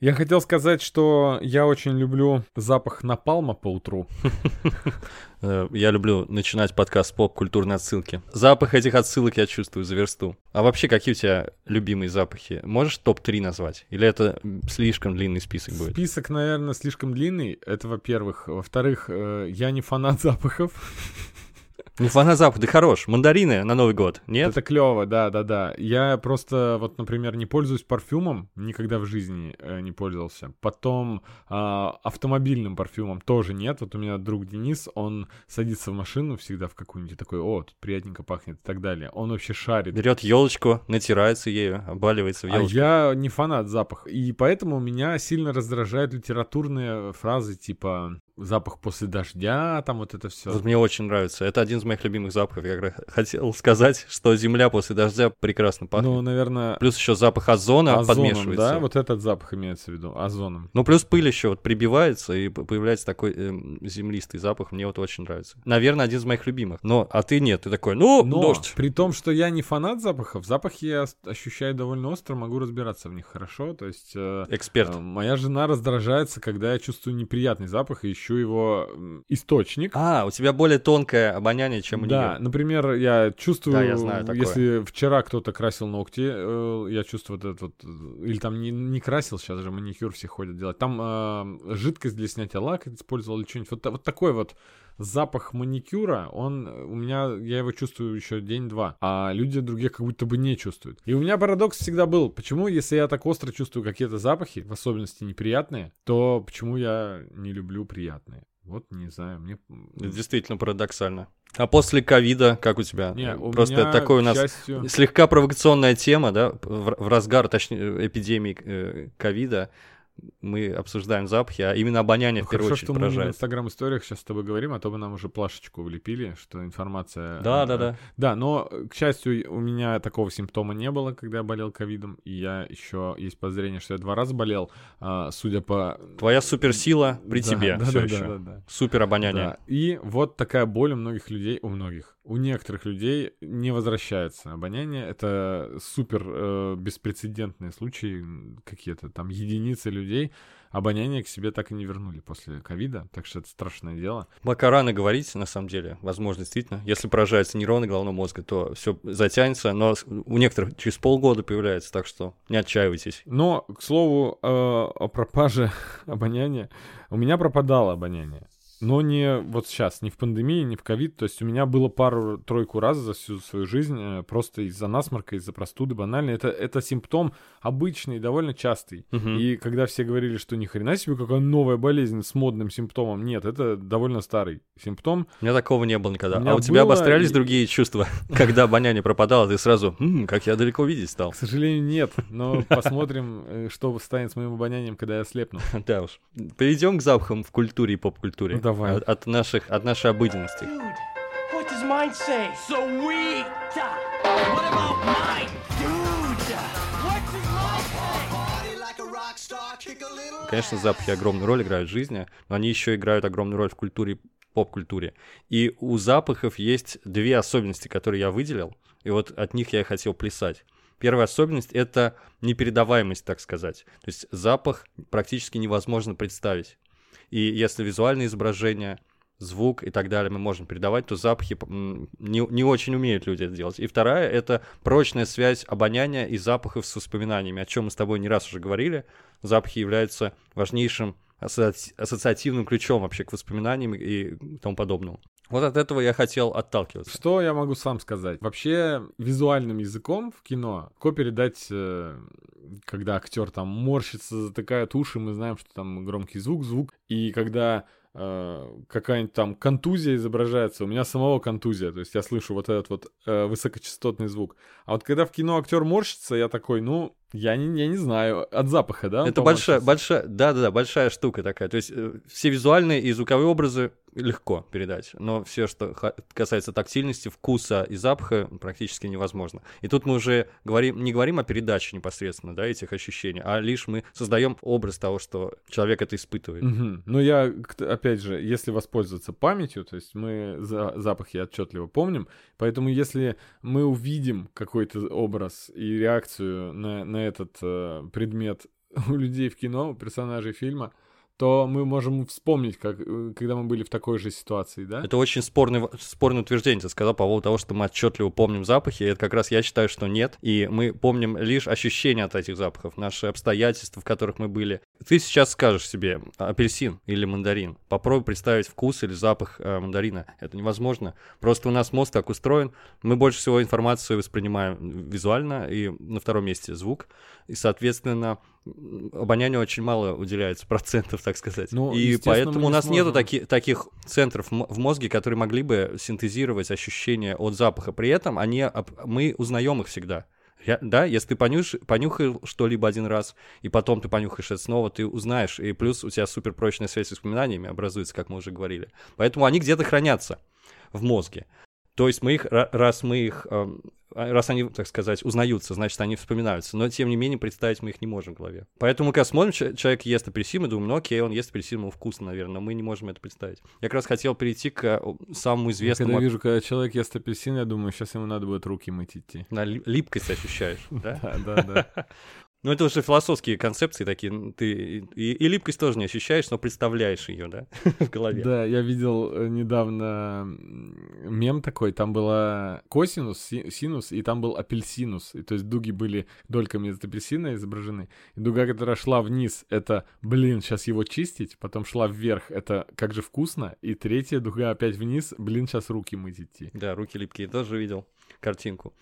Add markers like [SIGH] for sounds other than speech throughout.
Я хотел сказать, что я очень люблю запах напалма по утру. Э, я люблю начинать подкаст с поп-культурной отсылки. Запах этих отсылок я чувствую за версту. А вообще, какие у тебя любимые запахи? Можешь топ-3 назвать? Или это слишком длинный список будет? Список, наверное, слишком длинный. Это, во-первых. Во-вторых, э, я не фанат запахов. Не фанат запах, да хорош. Мандарины на Новый год, нет? Это клево, да, да, да. Я просто, вот, например, не пользуюсь парфюмом, никогда в жизни э, не пользовался. Потом э, автомобильным парфюмом тоже нет. Вот у меня друг Денис, он садится в машину всегда в какую-нибудь такой, о, тут приятненько пахнет и так далее. Он вообще шарит. Берет елочку, натирается ею, обаливается в елочку. А я не фанат запаха. И поэтому меня сильно раздражают литературные фразы типа запах после дождя, там вот это все. Вот мне очень нравится. Это один из моих любимых запахов. Я хотел сказать, что земля после дождя прекрасно пахнет. Ну, наверное... Плюс еще запах озона озоном, подмешивается. да, вот этот запах имеется в виду, озоном. Ну, плюс пыль еще вот прибивается, и появляется такой э, землистый запах. Мне вот очень нравится. Наверное, один из моих любимых. Но, а ты нет, ты такой, ну, Но, дождь. при том, что я не фанат запахов, запахи я ощущаю довольно остро, могу разбираться в них хорошо. То есть... Э, Эксперт. Э, моя жена раздражается, когда я чувствую неприятный запах и ищу его источник. А, у тебя более тонкое обоняние, чем у Да, нее. например, я чувствую, Да, я знаю такое. если вчера кто-то красил ногти, э, я чувствую вот этот вот, э, или там не, не красил, сейчас же маникюр все ходят делать, там э, жидкость для снятия лака использовал или что-нибудь, вот, вот такой вот запах маникюра, он э, у меня, я его чувствую еще день-два, а люди другие как будто бы не чувствуют. И у меня парадокс всегда был, почему, если я так остро чувствую какие-то запахи, в особенности неприятные, то почему я не люблю приятные? Вот, не знаю, мне... Это действительно парадоксально. А после ковида, как у тебя? Не, у Просто меня, такой у нас счастью- слегка провокационная тема, да, в, в разгар, точнее, эпидемии э, ковида мы обсуждаем запахи, а именно обоняние Ну, в первую Хорошо, очередь что мы не в инстаграм-историях сейчас с тобой говорим, а то бы нам уже плашечку влепили, что информация... Да, э, да, да. Да, но, к счастью, у меня такого симптома не было, когда я болел ковидом, и я еще есть подозрение, что я два раза болел, а, судя по... Твоя суперсила при Да, тебе да, все да, еще. да, да, да. Супер обоняние. Да. И вот такая боль у многих людей, у многих, у некоторых людей не возвращается обоняние. Это супер э, беспрецедентные случаи, какие-то там единицы людей обоняние к себе так и не вернули после ковида, так что это страшное дело. Пока рано говорить, на самом деле. Возможно, действительно. Если поражаются нейроны головного мозга, то все затянется, но у некоторых через полгода появляется, так что не отчаивайтесь. Но, к слову, э, о пропаже [LAUGHS] обоняния. У меня пропадало обоняние. Но не вот сейчас, не в пандемии, не в ковид. То есть у меня было пару-тройку раз за всю свою жизнь э, просто из-за насморка, из-за простуды банально. Это, это симптом обычный, довольно частый. Мгм. И когда все говорили, что ни хрена себе, какая новая болезнь с модным симптомом, нет, это довольно старый симптом. У меня такого не было никогда. У А у тебя было, обострялись и- другие чувства, [LAUGHS] когда обоняние пропадало, ты сразу, «М, как я далеко видеть стал. К сожалению, нет. Но посмотрим, э, что станет с моим обонянием, когда я слепну. [LAUGHS] Да уж. Перейдем к запахам в культуре и поп-культуре. Ну, давай. От, от наших, от нашей обыденности. Конечно, запахи огромную роль играют в жизни, но они еще играют огромную роль в культуре, поп-культуре. И у запахов есть две особенности, которые я выделил, и вот от них я и хотел плясать. Первая особенность — это непередаваемость, так сказать. То есть запах практически невозможно представить. И если визуальное изображение, звук и так далее мы можем передавать, то запахи не, не очень умеют люди это делать. И вторая — это прочная связь обоняния и запахов с воспоминаниями, о чем мы с тобой не раз уже говорили. Запахи являются важнейшим ассоци- ассоциативным ключом вообще к воспоминаниям и тому подобному. Вот от этого я хотел отталкиваться. Что я могу сам сказать? Вообще, визуальным языком в кино легко передать, э, когда актер там морщится, затыкает уши, мы знаем, что там громкий звук, звук. И когда э, какая-нибудь там контузия изображается, у меня самого контузия, то есть я слышу вот этот вот э, высокочастотный звук. А вот когда в кино актер морщится, я такой, ну, я не, я не знаю, от запаха, да? Это большая, большая, да-да-да, большая штука такая. То есть э, все визуальные и звуковые образы легко передать, но все, что касается тактильности, вкуса и запаха, практически невозможно. И тут мы уже говорим, не говорим о передаче непосредственно, да, этих ощущений, а лишь мы создаем образ того, что человек это испытывает. Мгм. Ну, я, опять же, если воспользоваться памятью, то есть мы за запахи отчетливо помним, поэтому если мы увидим какой-то образ и реакцию на, на этот э, предмет [LAUGHS] у людей в кино, у персонажей фильма, то мы можем вспомнить, как, э, когда мы были в такой же ситуации, да? Это очень спорный, спорное утверждение, ты сказал по поводу того, что мы отчетливо помним запахи. Это как раз я считаю, что нет. И мы помним лишь ощущения от этих запахов, наши обстоятельства, в которых мы были. Ты сейчас скажешь себе апельсин или мандарин. Попробуй представить вкус или запах э, мандарина. Это невозможно. Просто у нас мозг так устроен. Мы больше всего информацию воспринимаем визуально, и на втором месте звук. И, соответственно, обонянию очень мало уделяется процентов, так сказать. Ну, и поэтому у не нас нету сможем. таки- таких центров в мозге, которые могли бы синтезировать ощущения от запаха. При этом они, мы узнаем их всегда. Я- да, если ты понюш, понюхал что-либо один раз, и потом ты понюхаешь это снова, ты узнаешь, и плюс у тебя суперпрочная связь с воспоминаниями образуется, как мы уже говорили. Поэтому они где-то хранятся в мозге. То есть мы их, ра- раз мы их, эм, раз они, так сказать, узнаются, значит, они вспоминаются. Но, тем не менее, представить мы их не можем в голове. Поэтому, когда смотрим, че- человек ест апельсин, мы думаем, ну окей, он ест апельсин, ему вкусно, наверное, но мы не можем это представить. Я как раз хотел перейти к э, самому Я известному... Когда вижу, когда человек ест апельсин, я думаю, сейчас ему надо будет руки мыть идти. На ли- липкость ощущаешь, [LAUGHS] да? Да, да, да. Ну, это уже философские концепции такие. Ты и, и липкость тоже не ощущаешь, но представляешь ее, да, [LAUGHS] в голове. Да, я видел э, недавно мем такой, там была косинус, си- синус, и там был апельсинус. И то есть дуги были дольками из апельсина изображены. И дуга, которая шла вниз, это, блин, сейчас его чистить. Потом шла вверх, это как же вкусно. И третья дуга опять вниз, блин, сейчас руки мыть идти. Да, руки липкие, тоже видел картинку.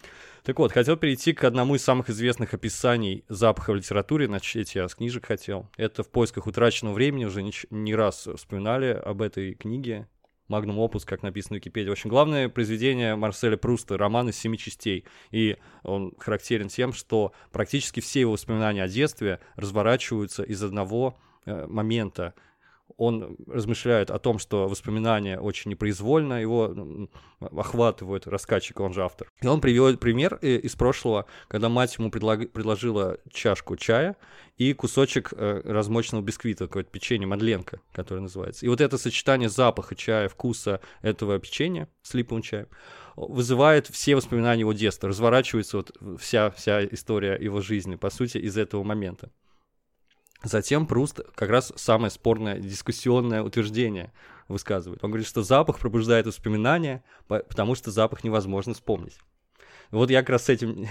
Так вот, хотел перейти к одному из самых известных описаний запаха в литературе, начать я с книжек хотел. Это «В поисках утраченного времени», уже не, не раз вспоминали об этой книге. Magnum opus, как написано в Википедии. В общем, главное произведение Марселя Пруста, роман из семи частей. И он характерен тем, что практически все его воспоминания о детстве разворачиваются из одного э, момента. Он размышляет о том, что воспоминания очень непроизвольно его охватывают рассказчик, он же автор. И он приводит пример э, из прошлого, когда мать ему предложила чашку чая и кусочек э, размоченного бисквита, какое-то печенье, мадленка, которое называется. И вот это сочетание запаха чая, вкуса этого печенья с липовым чаем вызывает все воспоминания его детства. Разворачивается вот вся, вся история его жизни, по сути, из этого момента. Затем Пруст как раз самое спорное дискуссионное утверждение высказывает. Он говорит, что запах пробуждает воспоминания, по- потому что запах невозможно вспомнить. Вот я как раз с этим,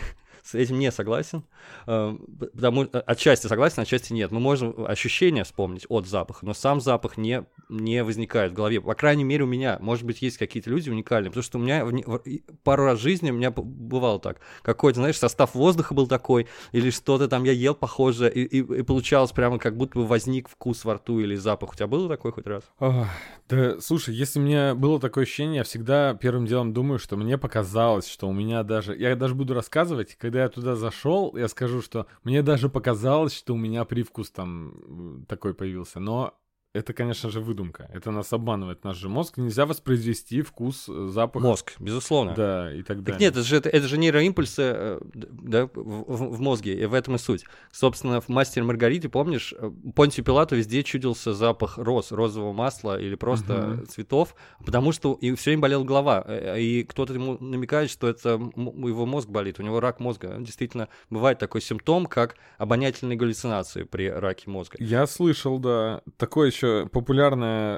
с этим не согласен. э, Потому, отчасти согласен, отчасти нет. Мы можем ощущения вспомнить от запаха, но сам запах не, не возникает в голове. По крайней мере, у меня. Может быть, есть какие-то люди уникальные. Потому что у меня в в- пару раз в жизни у меня бывало так. Какой-то, знаешь, состав воздуха был такой, или что-то там я ел похоже, и, и- и получалось прямо как будто бы возник вкус во рту или запах. У тебя было такой хоть раз? Ах, да, слушай, если мне было такое ощущение, я всегда первым делом думаю, что мне показалось, что у меня даже... Я даже буду рассказывать, когда я туда зашел, я скажу, что мне даже показалось, что у меня привкус там такой появился. Но это, конечно же, выдумка. Это нас обманывает наш же мозг. Нельзя воспроизвести вкус, э, запах. Мозг, безусловно. Да, и так Так далее. нет, это же, это же нейроимпульсы э, да, в, в- мозге, и в этом и суть. Собственно, в «Мастере Маргарите», помнишь, э, Понтию Пилату везде чудился запах роз, розового масла или просто Мгм. цветов, потому что и все время болела голова, и кто-то ему намекает, что это его мозг болит, у него рак мозга. Действительно, бывает такой симптом, как обонятельные галлюцинации при раке мозга. Я слышал, да. Такое еще популярная,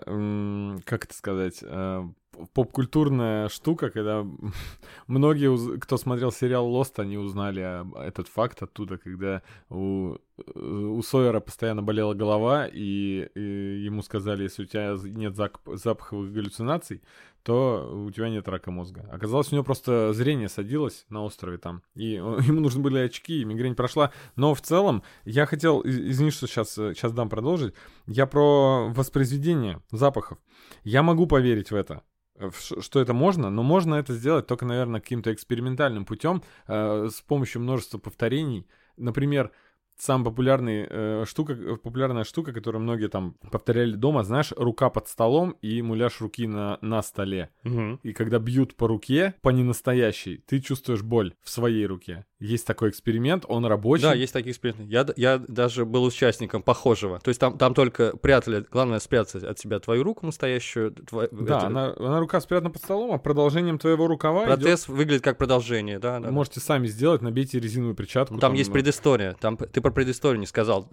как это сказать, э, поп-культурная штука, когда [LAUGHS] многие, кто смотрел сериал Лост, они узнали этот факт оттуда, когда у, э, у Сойера постоянно болела голова, и, и ему сказали, если у тебя нет зак- запаховых галлюцинаций, то у тебя нет рака мозга. Оказалось, у него просто зрение садилось на острове там, и э, [LAUGHS] ему нужны были очки, и мигрень прошла. Но в целом, я хотел, из- извини, что сейчас, сейчас дам продолжить, я про воспроизведение запахов. Я могу поверить в это, э, что это можно, но можно это сделать только, наверное, каким-то экспериментальным путем э, с помощью множества повторений. Например, самая популярный, э, штука, э, популярная штука, которую многие там повторяли дома, знаешь, рука под столом и муляж руки на, на столе. И когда бьют по руке, по ненастоящей, ты чувствуешь боль в своей руке. Есть такой эксперимент, он рабочий. Да, есть такие эксперименты. Я, я даже был участником похожего. То есть там, там только прятали, главное спрятать от себя твою руку настоящую. тво- Да, это- она, она рука спрятана под столом, а продолжением твоего рукава Протез выглядит как продолжение, да. да, да. идет- Можете сами сделать, набейте резиновую перчатку. Ну, Там есть ну, предыстория. Там ты про предысторию не сказал.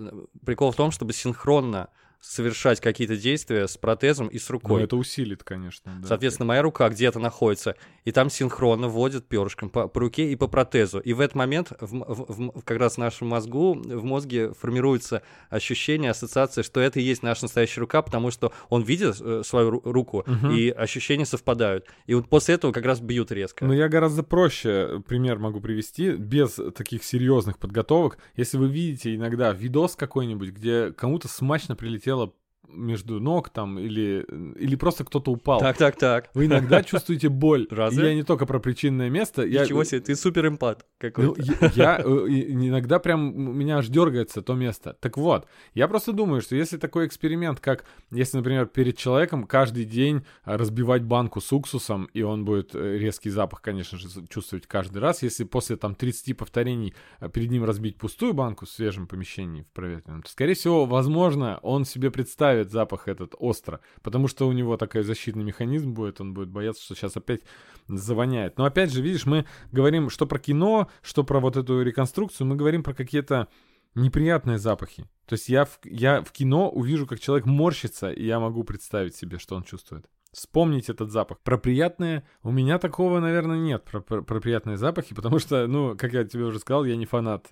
Прикол в том, чтобы синхронно совершать какие-то действия с протезом и с Ну, рукой. это усилит, конечно. да. Соответственно, моя рука где-то находится, и там синхронно вводят перышком по, по руке и по протезу. И в этот момент в, в- в как раз в нашем мозгу, в мозге формируется ощущение, ассоциация, что это и есть наша настоящая рука, потому что он видит э, свою ру- руку, Мгм. и ощущения совпадают. И вот после этого как раз бьют резко. Но я гораздо проще пример могу привести, без таких серьезных подготовок. Если вы видите иногда видос какой-нибудь, где кому-то смачно прилетело между ног там, или, или просто кто-то упал. Так, так, так. Вы иногда [LAUGHS] чувствуете боль. Разве? Я не только про причинное место. я- Ничего себе, ты супер эмпат Ну, какой-то. я, я, э, иногда прям меня аж дергается то место. Так вот, я просто думаю, что если такой эксперимент, как если, например, перед человеком каждый день а, разбивать банку с уксусом, и он будет э, резкий запах, конечно же, чувствовать каждый раз, если после там 30 повторений а, перед ним разбить пустую банку в свежем помещении, в проветренном, то, скорее всего, возможно, он себе представит запах этот остро, потому что у него такой защитный механизм будет, он будет бояться, что сейчас опять завоняет. Но опять же, видишь, мы говорим что про кино, что про вот эту реконструкцию, мы говорим про какие-то неприятные запахи. То есть я в, я в кино увижу, как человек морщится, и я могу представить себе, что он чувствует. Вспомнить этот запах. Про приятные у меня такого, наверное, нет, про, про, про приятные запахи, потому что, ну, как я тебе уже сказал, я не фанат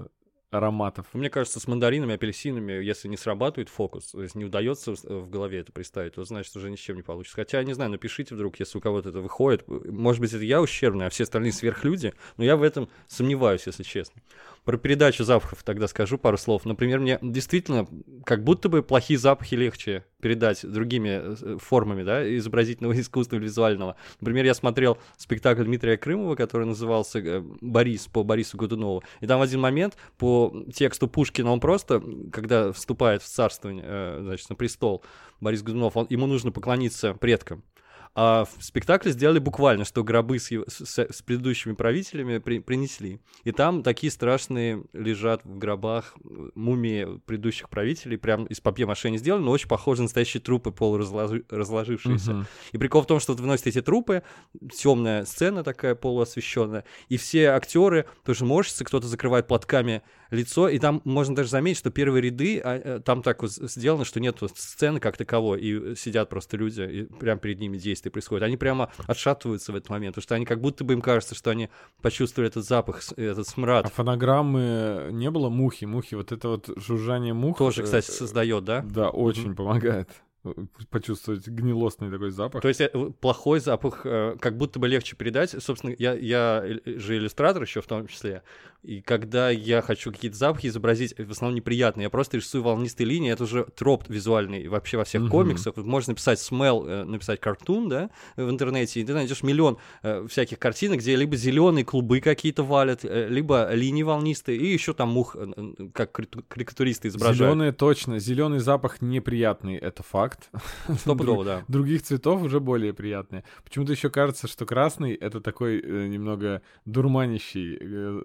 ароматов. Мне кажется, с мандаринами, апельсинами, если не срабатывает фокус, то есть не удается в- голове это представить, то значит уже ни с чем не получится. Хотя, не знаю, напишите вдруг, если у кого-то это выходит. Может быть, это я ущербный, а все остальные сверхлюди, но я в этом сомневаюсь, если честно. Про передачу запахов тогда скажу пару слов. Например, мне действительно как будто бы плохие запахи легче передать другими э, формами, да, изобразительного [LAUGHS] искусства или визуального. Например, я смотрел спектакль Дмитрия Крымова, который назывался э, «Борис» по Борису Годунову. И там в один момент по тексту Пушкина он просто, когда вступает в царствование, э, значит, на престол Борис Годунов, он, ему нужно поклониться предкам. А в спектакле сделали буквально, что гробы с, с- с- предыдущими правителями при- принесли. И там такие страшные лежат в гробах э, мумии предыдущих правителей, прям из папье-маше не сделаны, но очень похожи на настоящие трупы полуразложившиеся. Мгм. И прикол в том, что вот выносят эти трупы, темная сцена такая полуосвещенная, и все актеры тоже морщатся, кто-то закрывает платками лицо, и там можно даже заметить, что первые ряды, а, э, там так вот сделано, что нет сцены как таковой, и сидят просто люди, и прямо перед ними действие происходит. Они прямо отшатываются в этот момент, потому что они как будто бы им кажется, что они почувствовали этот запах, этот А смрад. фонограммы не было мухи, мухи, вот это вот жужжание мух. Тоже, э, кстати, создает, да? Да, очень помогает э, почувствовать гнилостный такой запах. То есть э, плохой запах как будто бы легче передать. Собственно, я, я же иллюстратор еще в том числе. И когда я хочу какие-то запахи изобразить, в основном неприятные, я просто рисую волнистые линии. Это уже троп визуальный вообще во всех Мгм. комиксах. Можно написать smell, э, написать картун, да, в интернете, и ты найдешь миллион э, всяких картинок, где либо зеленые клубы какие-то валят, э, либо линии волнистые, и еще там мух, э, как карикатуристы изображают. Зеленые точно. Зеленый запах неприятный, это факт. [LAUGHS] Стопудово, да. Других цветов уже более приятные. Почему-то еще кажется, что красный это такой немного дурманящий, э,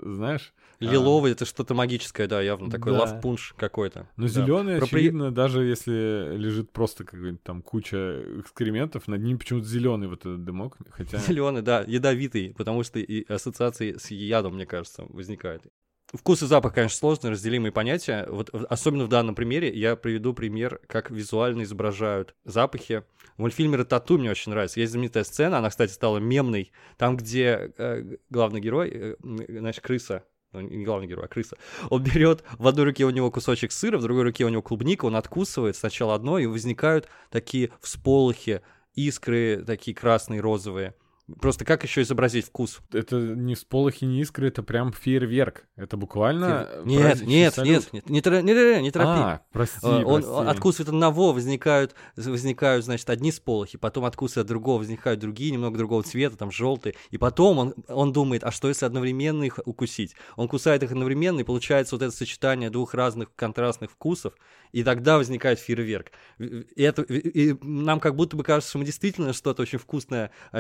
знаешь? Лиловый это что-то магическое, да, явно такой Да. лав-пунш какой-то. Но Да. зеленый, Про при- очевидно, даже если лежит просто какой-нибудь там куча экскрементов, над ним почему-то зеленый вот этот дымок, хотя... [LAUGHS] Зеленый, да, ядовитый, потому что и ассоциации с ядом, мне кажется, возникают. Вкус и запах, конечно, сложные, разделимые понятия. Вот особенно в данном примере я приведу пример, как визуально изображают запахи. В мультфильме «Рататуй» мне очень нравится. Есть знаменитая сцена, она, кстати, стала мемной. Там, где э, главный герой, э, м, значит, крыса, ну, не главный герой, а крыса. Он берет, в одной руке у него кусочек сыра, в другой руке у него клубника, он откусывает сначала одно, и возникают такие всполохи, искры такие красные, розовые. Просто как еще изобразить вкус? Это не всполохи, не искры, это прям фейерверк. Это буквально... Нет, нет, салют. нет, нет, не, тора- не, не, не торопи. А, прости, Э, Он прости. он откусывает одного, возникают, возникают, значит, одни сполохи, потом откусывает от другого, возникают другие, немного другого цвета, там желтые, и потом он, он думает, а что если одновременно их укусить? Он кусает их одновременно, и получается вот это сочетание двух разных контрастных вкусов, и тогда возникает фейерверк. И, это, и нам как будто бы кажется, что мы действительно что-то очень вкусное о-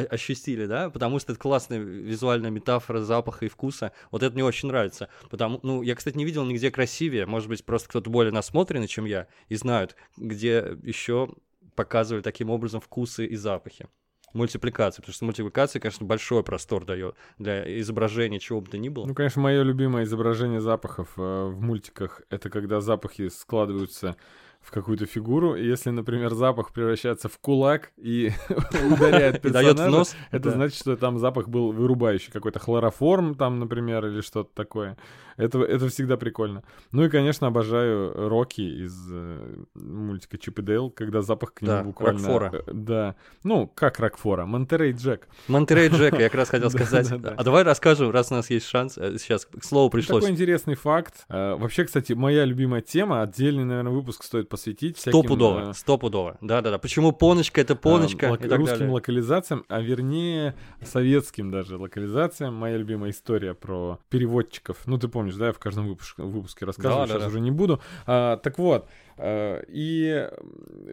ощутили, да, потому что это классная визуальная метафора запаха и вкуса. Вот это мне очень нравится. Потому, ну, я, кстати, не видел нигде красивее. Может быть, просто кто-то более насмотренный, чем я, и знают, где еще показывали таким образом вкусы и запахи. мультипликации, потому что мультипликация, конечно, большой простор дает для изображения чего бы то ни было. Ну, конечно, мое любимое изображение запахов э, в мультиках это когда запахи складываются в какую-то фигуру. И если, например, запах превращается в кулак и [LAUGHS] ударяет дает в персонажа, нос. это Да. значит, что там запах был вырубающий. Какой-то хлороформ там, например, или что-то такое. Это, это всегда прикольно. Ну и, конечно, обожаю Рокки из э, мультика Чип и Дейл, когда запах к нему Да, буквально... Рокфора. э, Да. Ну, как Рокфора? Монтерей Джек. Монтерей Джек, я как раз хотел [LAUGHS] сказать. А давай расскажем, раз у нас есть шанс. э, Сейчас к слову пришлось. Такой интересный факт. Э, Вообще, кстати, моя любимая тема, отдельный, наверное, выпуск стоит посвятить всяким... Стопудово, э, стопудово. Да-да-да. Почему поночка это поночка а, и лок- так русским далее. локализациям, а вернее советским даже локализациям. Моя любимая история про переводчиков. Ну, ты помнишь, да, я в каждом выпуск- выпуске рассказываю, Да, да, сейчас да. уже не буду. А, так вот, э, и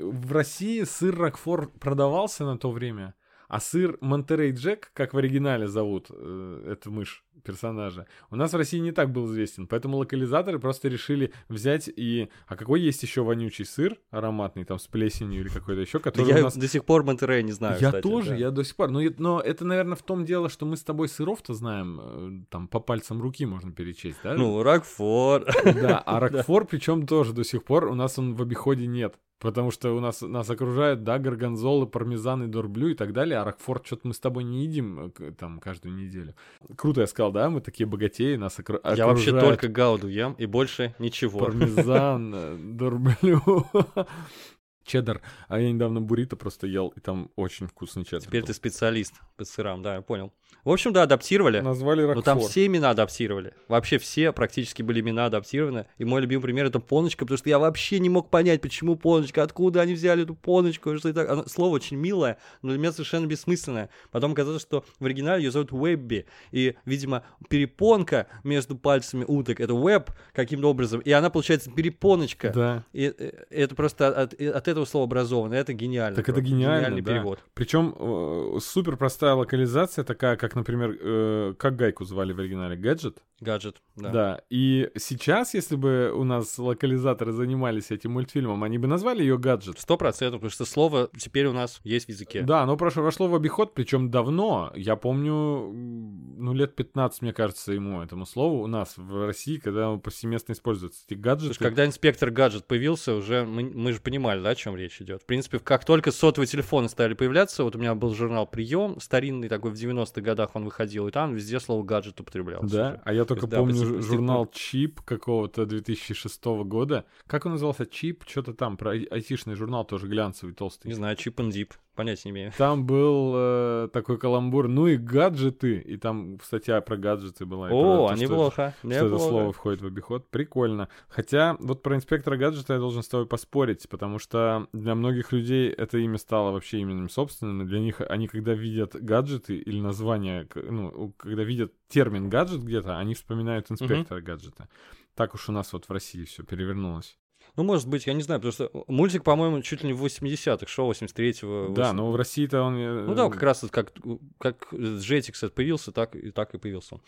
в России сыр Рокфор продавался на то время, а сыр Монтерей Джек, как в оригинале зовут э, эту мышь персонажа, у нас в России не так был известен, поэтому локализаторы просто решили взять и... А какой есть еще вонючий сыр ароматный, там, с плесенью или какой-то еще, Да который Я у нас... до сих пор Монтерей не знаю, Я кстати, тоже, да. я до сих пор. Но, но это, наверное, в том дело, что мы с тобой сыров-то знаем, э, там по пальцам руки можно перечесть, да? Ну, Рокфор. да, а [LAUGHS] Рокфор, причем тоже до сих пор у нас он в обиходе нет. Потому что у нас нас окружают, да, горгонзолы, пармезан и дорблю и так далее, а Рокфор что-то мы с тобой не едим э, там каждую неделю. Круто я сказал, да, мы такие богатеи, нас окру- окружают. Я вообще только гауду ем, и больше ничего. Пармезан, [LAUGHS] э, дорблю. [LAUGHS] Чеддер. А я недавно буррито просто ел, и там очень вкусный чеддер. Теперь был. ты специалист по сырам, да, я понял. В общем, да, адаптировали. Назвали Рокфор. Но там все имена адаптировали. Вообще все практически были имена адаптированы. И мой любимый пример это Поночка, потому что я вообще не мог понять, почему Поночка, откуда они взяли эту Поночку, что это. Оно- слово очень милое, но для меня совершенно бессмысленное. Потом оказалось, что в оригинале ее зовут Уэбби. И, видимо, перепонка между пальцами уток это Web каким-то образом. И она получается перепоночка. Да. И э, это просто от, от этого слова образовано. Это гениально. Так это гениально, Гениальный да. перевод. Причем э, супер простая локализация, такая, как, например, э, как гайку звали в оригинале, гаджет. Гаджет, Да. да. И сейчас, если бы у нас локализаторы занимались этим мультфильмом, они бы назвали ее гаджет. Сто процентов, потому что слово теперь у нас есть в языке. Да, оно прошло, вошло в обиход, причем давно. Я помню, ну, лет 15, мне кажется, ему, этому слову, у нас в России, когда он повсеместно используется. Эти гаджеты. есть, когда инспектор гаджет появился, уже мы, мы же понимали, да, о чем речь идет. В принципе, как только сотовые телефоны стали появляться, вот у меня был журнал Прием, старинный такой в 90-х годах он выходил, и там везде слово гаджет употреблялось. Да, уже. а я только да, помню по ж- сих- по сих журнал Чип какого-то 2006 года. Как он назывался? Чип? Что-то там, про ай- айтишный журнал тоже глянцевый, толстый. Не знаю, чип and дип, понятия не имею. Там был э, такой каламбур, ну и гаджеты, и там статья про гаджеты была. и про О, то, а что- неплохо, Что это неплохо. слово входит в обиход. Прикольно. Хотя вот про инспектора гаджета я должен с тобой поспорить, потому что для многих людей это имя стало вообще именем собственным. Для них они, когда видят гаджеты или название, ну, когда видят термин гаджет где-то, они вспоминают инспектора гаджета. Так уж у нас вот в России все перевернулось. Ну, может быть, я не знаю, потому что мультик, по-моему, чуть ли не в 80-х, шел 83-го. Да, но в России-то он... э, Ну да, как раз как, как Jetix появился, так и так и появился.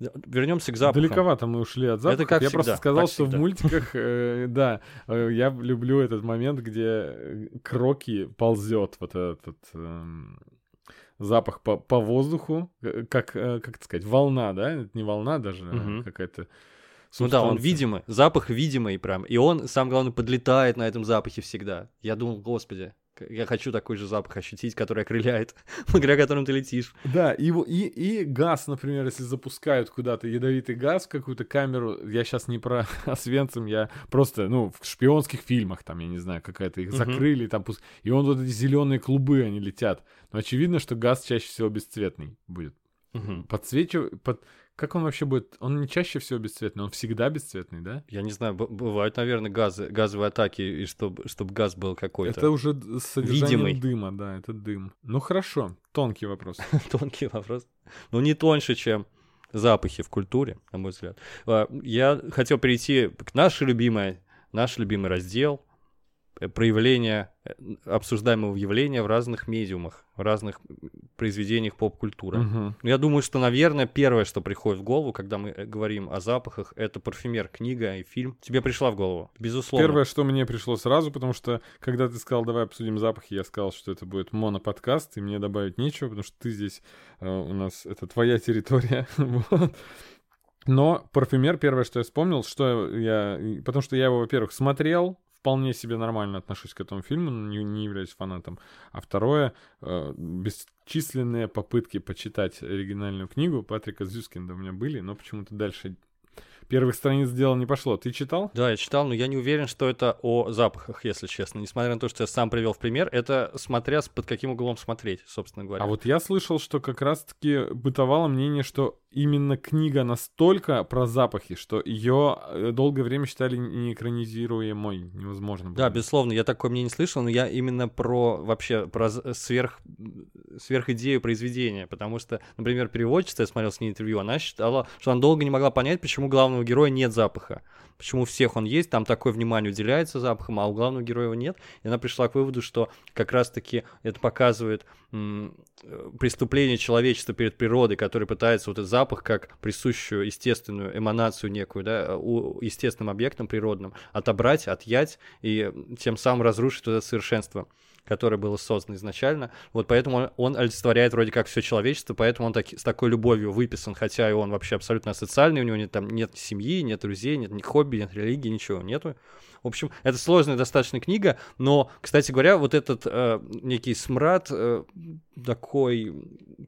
Вернемся к запахам. Далековато мы ушли от запахов. как я просто всегда, сказал, как что в всегда. мультиках, э, да, э, я люблю этот момент, где э, Кроки ползет вот этот эм, запах по, по воздуху, э, как, э, как это сказать, волна, да? Это не волна даже, Мгм. какая-то Ну да, он видимый, запах видимый прям. И он, самое главное, подлетает на этом запахе всегда. Я думал, господи, я хочу такой же запах ощутить, который окрыляет, [LAUGHS] благодаря которому ты летишь. Да, и, и, и газ, например, если запускают куда-то ядовитый газ в какую-то камеру, я сейчас не про [LAUGHS] Освенцим, я просто, ну, в шпионских фильмах, там, я не знаю, какая-то их закрыли, там, пус- и он вот эти зеленые клубы, они летят. Но очевидно, что газ чаще всего бесцветный будет. Мгм. Подсвечивать, под... как он вообще будет? Он не чаще всего бесцветный, он всегда бесцветный, да? Я не знаю, бывают, наверное, газы, газовые атаки, и чтобы чтоб газ был какой-то. Это уже д- с содержанием Видимый. дыма, да, это дым. Ну хорошо, тонкий вопрос. [LAUGHS] Тонкий вопрос. Ну, не тоньше, чем запахи в культуре, на мой взгляд. А, Я хотел перейти к нашей любимой, наш любимый раздел э, проявления э, обсуждаемого явления в разных медиумах, в разных произведениях поп-культуры. Ну, Я думаю, что, наверное, первое, что приходит в голову, когда мы э, говорим о запахах, это парфюмер, книга и фильм. Тебе пришла в голову? Безусловно. Первое, что мне пришло сразу, потому что, когда ты сказал, давай обсудим запахи, я сказал, что это будет моноподкаст, и мне добавить нечего, потому что ты здесь, э, у нас, это твоя территория. [LAUGHS] вот. Но парфюмер, первое, что я вспомнил, что я... Потому что я его, во-первых, смотрел, вполне себе нормально отношусь к этому фильму, но не, не являюсь фанатом. А второе, э, бесчисленные попытки почитать оригинальную книгу Патрика Зюскинда у меня были, но почему-то дальше первых страниц дела не пошло. Ты читал? Да, я читал, но я не уверен, что это о запахах, если честно. Несмотря на то, что я сам привел в пример, это смотря под каким углом смотреть, собственно говоря. А вот я слышал, что как раз-таки бытовало мнение, что именно книга настолько про запахи, что ее долгое время считали неэкранизируемой, невозможно было. Да, безусловно, я такое мне не слышал, но я именно про вообще про сверх сверх идею произведения, потому что, например, переводчица, я смотрел с ней интервью, она считала, что она долго не могла понять, почему главного героя нет запаха, почему у всех он есть, там такое внимание уделяется запахам, а у главного героя его нет, и она пришла к выводу, что как раз-таки это показывает э, преступление человечества перед природой, который пытается вот этот запах как присущую естественную эманацию некую, да, у естественным объектам природным отобрать, отъять и тем самым разрушить вот это совершенство которое было создано изначально. Вот поэтому он, он олицетворяет вроде как все человечество, поэтому он таки- с такой любовью выписан, хотя и он вообще абсолютно асоциальный, у него нет, там нет семьи, нет друзей, нет ни хобби, нет религии, ничего нету. В общем, это сложная достаточно книга, но, кстати говоря, вот этот э, некий смрад э, такой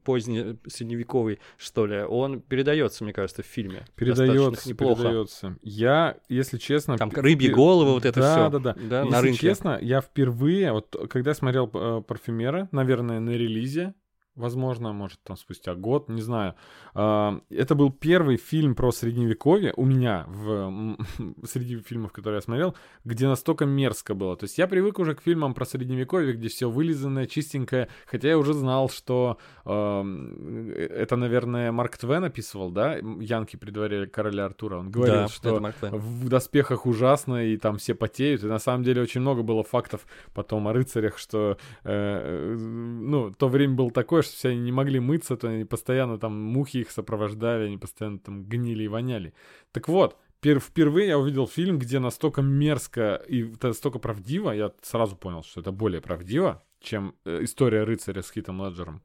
поздний средневековый, что ли, он передается, мне кажется, в фильме. Передается, передается. Я, если честно... Там рыбьи головы, вот это да, всё, Да, да, да, Если на рынке. честно, я впервые, вот когда смотрел э, «Парфюмера», наверное, на релизе, возможно, может, там спустя год, не знаю. А, Это был первый фильм про средневековье у меня в, [LAUGHS] среди фильмов, которые я смотрел, где настолько мерзко было. То есть я привык уже к фильмам про средневековье, где все вылизанное, чистенькое, хотя я уже знал, что эм, это, наверное, Марк Твен описывал, да, Янки при дворе короля Артура. Он говорил, Да, что в доспехах ужасно, и там все потеют. И на самом деле очень много было фактов потом о рыцарях, что э, э, ну, то время было такое, все они не могли мыться, то они постоянно там мухи их сопровождали, они постоянно там гнили и воняли. Так вот, пер- впервые я увидел фильм, где настолько мерзко и настолько правдиво, я сразу понял, что это более правдиво, чем э, история рыцаря с Хитом Леджером.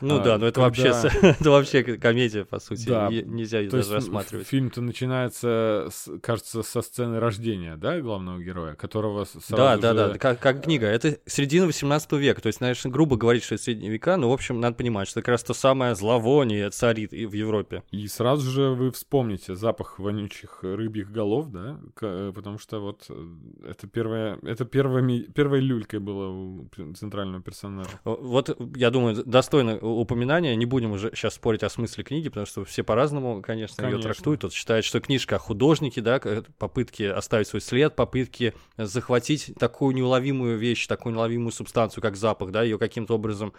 Ну А, да, но это когда- вообще [LAUGHS] это вообще комедия, по сути. Да. Нельзя ее То даже рассматривать. фильм-то начинается, кажется, со сцены рождения, да, главного героя, которого Да, сразу да, же- да, как, как книга. Это середина 18 века. То есть, конечно, грубо говорить, что это средние века, но, в общем, надо понимать, что это как раз то самое зловоние царит и в Европе. И сразу же вы вспомните запах вонючих рыбьих голов, да, э, потому что вот э, это первая, это первая, ми- первой люлькой было у центрального персонажа. Вот, я думаю, достойно упоминания. Не будем уже сейчас спорить о смысле книги, потому что все по-разному, конечно, ее Конечно. трактуют. Тот считает, что книжка о художнике, да, попытки оставить свой след, попытки захватить такую неуловимую вещь, такую неуловимую субстанцию, как запах, да, ее каким-то образом,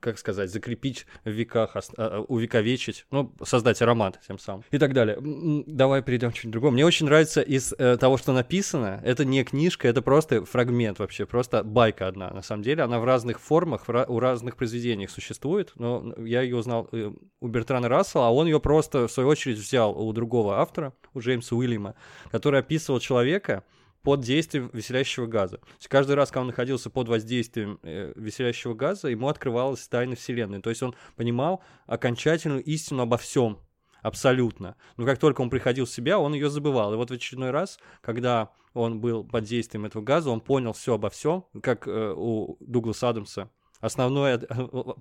как сказать, закрепить в веках, а, а, увековечить, ну, создать аромат тем самым и так далее. Давай перейдем к чему-нибудь другому. Мне очень нравится из э, того, что написано, это не книжка, это просто фрагмент вообще, просто байка одна. На самом деле она в разных формах, в ра- у разных произведениях существует, но я ее узнал э, у Бертрана Рассела, а он ее просто, в свою очередь, взял у другого автора, у Джеймса Уильяма, который описывал человека, под действием веселящего газа. То есть каждый раз, когда он находился под воздействием э, веселящего газа, ему открывалась тайна Вселенной. То есть он понимал окончательную истину обо всем. Абсолютно. Но как только он приходил в себя, он ее забывал. И вот в очередной раз, когда он был под действием этого газа, он понял все обо всем, как э, у Дугласа Адамса. Основное,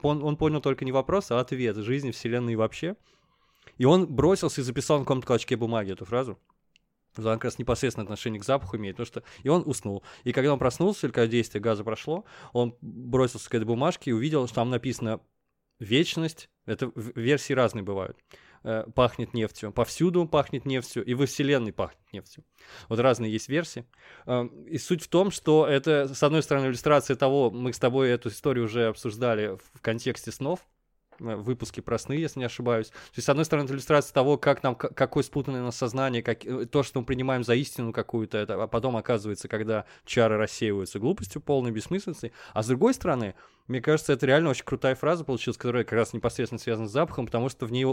он, он понял только не вопрос, а ответ жизни, Вселенной и вообще. И он бросился и записал на каком-то клочке бумаги эту фразу. Она как раз непосредственно отношение к запаху имеет, потому что... И он уснул. И когда он проснулся, или когда действие газа прошло, он бросился к этой бумажке и увидел, что там написано «Вечность». Это версии разные бывают. Э, Пахнет нефтью. Повсюду пахнет нефтью, и во Вселенной пахнет нефтью. Вот разные есть версии. Э, И суть в том, что это, с одной стороны, иллюстрация того, мы с тобой эту историю уже обсуждали в контексте снов, выпуске про сны, если не ошибаюсь. То есть, с одной стороны, это иллюстрация того, как нам, какое спутанное нас сознание, как, э, то, что мы принимаем за истину какую-то, это, а потом оказывается, когда чары рассеиваются глупостью, полной бессмысленностью. А с другой стороны, мне кажется, это реально очень крутая фраза получилась, которая как раз непосредственно связана с запахом, потому что в ней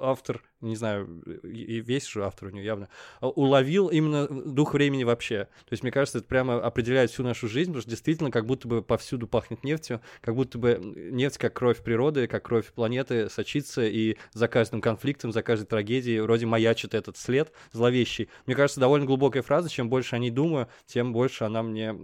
автор, не знаю, весь же автор у нее явно, а, уловил именно дух времени вообще. То есть, мне кажется, это прямо определяет всю нашу жизнь, потому что действительно как будто бы повсюду пахнет нефтью, как будто бы нефть, как кровь природы, как кровь планеты, сочится, и за каждым конфликтом, за каждой трагедией вроде маячит этот след зловещий. Мне кажется, довольно глубокая фраза, чем больше о ней думаю, тем больше она мне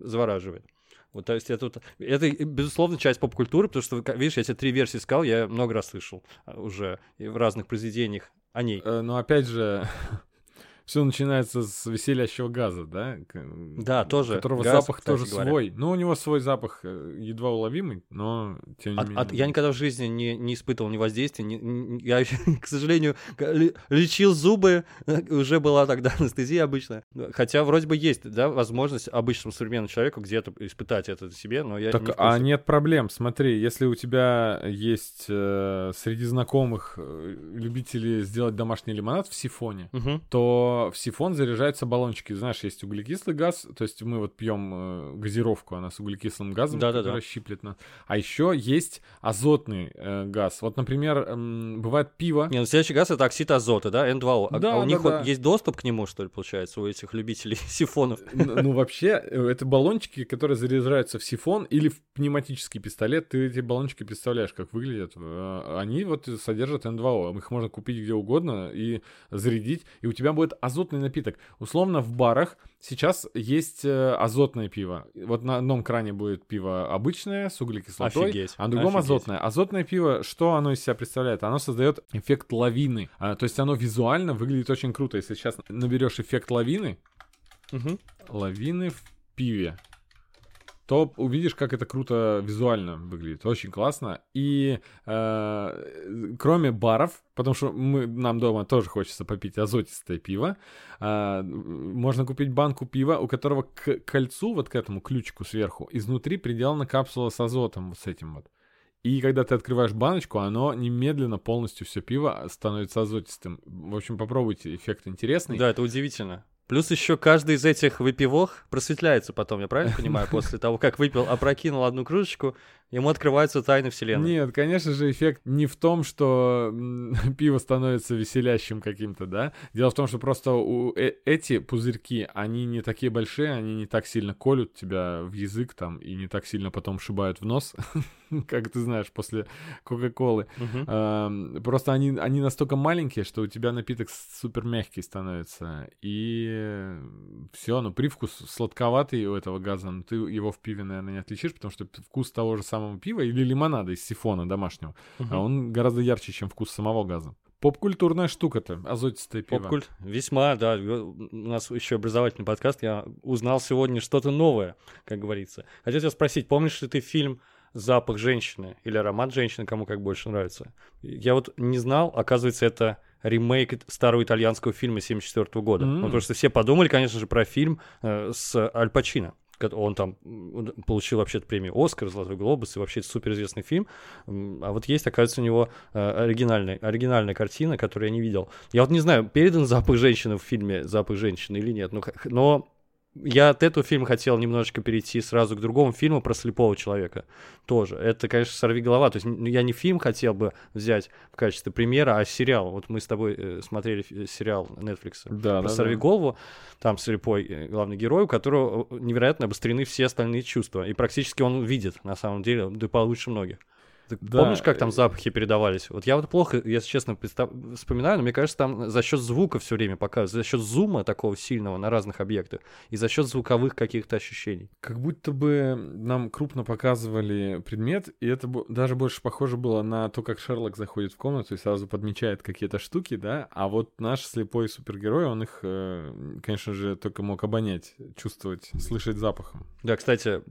завораживает. Вот, то есть это, это, безусловно, часть поп-культуры, потому что, видишь, я тебе три версии сказал, я много раз слышал а, уже в разных произведениях о ней. Э, Но опять же, [LAUGHS] все начинается с веселящего газа, да? Да, тоже. Которого Газ, запах тоже говоря. свой. Ну, у него свой запах э, едва уловимый, но тем не От- менее. от- я никогда в жизни не, не испытывал ни воздействия. ни- ни- я, [LAUGHS] к сожалению, лечил зубы, уже была тогда [LAUGHS] анестезия обычная. Хотя вроде бы есть, да, возможность обычному современному человеку где-то испытать это себе, но я Так, не а нет проблем. Смотри, если у тебя есть э, среди знакомых э, любители сделать домашний лимонад в сифоне, Мгм. то в сифон заряжаются баллончики. Знаешь, есть углекислый газ, то есть мы вот пьем э, газировку, она с углекислым газом, щиплет нас. А еще есть азотный э, газ. Вот, например, м, бывает пиво. Не, ну следующий газ это оксид азота, да, N2O. А, Да, а у да, них да. вот есть доступ к нему, что ли, получается, у этих любителей [LAUGHS] сифонов? Ну, вообще, э, это баллончики, которые заряжаются в сифон или в пневматический пистолет. Ты эти баллончики представляешь, как выглядят. Э, Они вот содержат N2O. Их можно купить где угодно и зарядить, и у тебя будет азотный напиток. Условно, в барах сейчас есть э, азотное пиво. Вот на одном кране будет пиво обычное с углекислотой, Офигеть, а на другом офигеть. азотное. Азотное пиво, что оно из себя представляет? Оно создает эффект лавины. А, то есть оно визуально выглядит очень круто. Если сейчас наберешь эффект лавины, Мгм. лавины в пиве, то увидишь, как это круто визуально выглядит. Очень классно. И э, кроме баров, потому что мы, нам дома тоже хочется попить азотистое пиво, э, можно купить банку пива, у которого к кольцу, вот к этому ключику сверху, изнутри приделана капсула с азотом, вот с этим вот. И когда ты открываешь баночку, оно немедленно полностью все пиво становится азотистым. В общем, попробуйте, эффект интересный. Да, это удивительно. Плюс еще каждый из этих выпивок просветляется потом, я правильно понимаю, [LAUGHS] после того, как выпил, опрокинул одну кружечку, ему открываются тайны вселенной. Нет, конечно же, эффект не в том, что [LAUGHS] пиво становится веселящим каким-то, да. Дело в том, что просто у э- эти пузырьки, они не такие большие, они не так сильно колют тебя в язык там и не так сильно потом шибают в нос, [LAUGHS] [LAUGHS] как ты знаешь, после Кока-Колы. Мгм. Эм, Просто они, они настолько маленькие, что у тебя напиток супер мягкий становится. И все, ну привкус сладковатый у этого газа, но ты его в пиве, наверное, не отличишь, потому что вкус того же самого пива или лимонада из сифона домашнего, а он гораздо ярче, чем вкус самого газа. Поп-культурная штука-то, азотистое пиво. Поп-культ. Весьма, да. У нас еще образовательный подкаст. Я узнал сегодня что-то новое, как говорится. Хотел тебя спросить, помнишь ли ты фильм «Запах женщины» или «Аромат женщины», кому как больше нравится? Я вот не знал, оказывается, это ремейк старого итальянского фильма 74 года. М. Ну, потому что все подумали, конечно же, про фильм э, с Аль Пачино. Он там получил вообще премию «Оскар», «Золотой глобус», и вообще суперизвестный фильм. А вот есть, оказывается, у него э, оригинальная, оригинальная картина, которую я не видел. Я вот не знаю, передан запах женщины в фильме «Запах женщины» или нет, но, но я от этого фильма хотел немножечко перейти сразу к другому фильму про слепого человека. Тоже. Это, конечно, сорви голова. То есть я не фильм хотел бы взять в качестве примера, а сериал. Вот мы с тобой э, смотрели фи- сериал Netflix Да, про да, сорви да. голову. Там слепой э, главный герой, у которого э, невероятно обострены все остальные чувства. И практически он видит, на самом деле, да получше многих. Ты Да, помнишь, как там э, запахи передавались? Вот я вот плохо, если честно, представ- вспоминаю, но мне кажется, там за счет звука все время показывают, за счет зума такого сильного на разных объектах и за счет звуковых каких-то ощущений. Как будто бы нам крупно показывали предмет, и это даже больше похоже было на то, как Шерлок заходит в комнату и сразу подмечает какие-то штуки, да, а вот наш слепой супергерой, он их, э, конечно же, только мог обонять, чувствовать, слышать запахом. Да, кстати,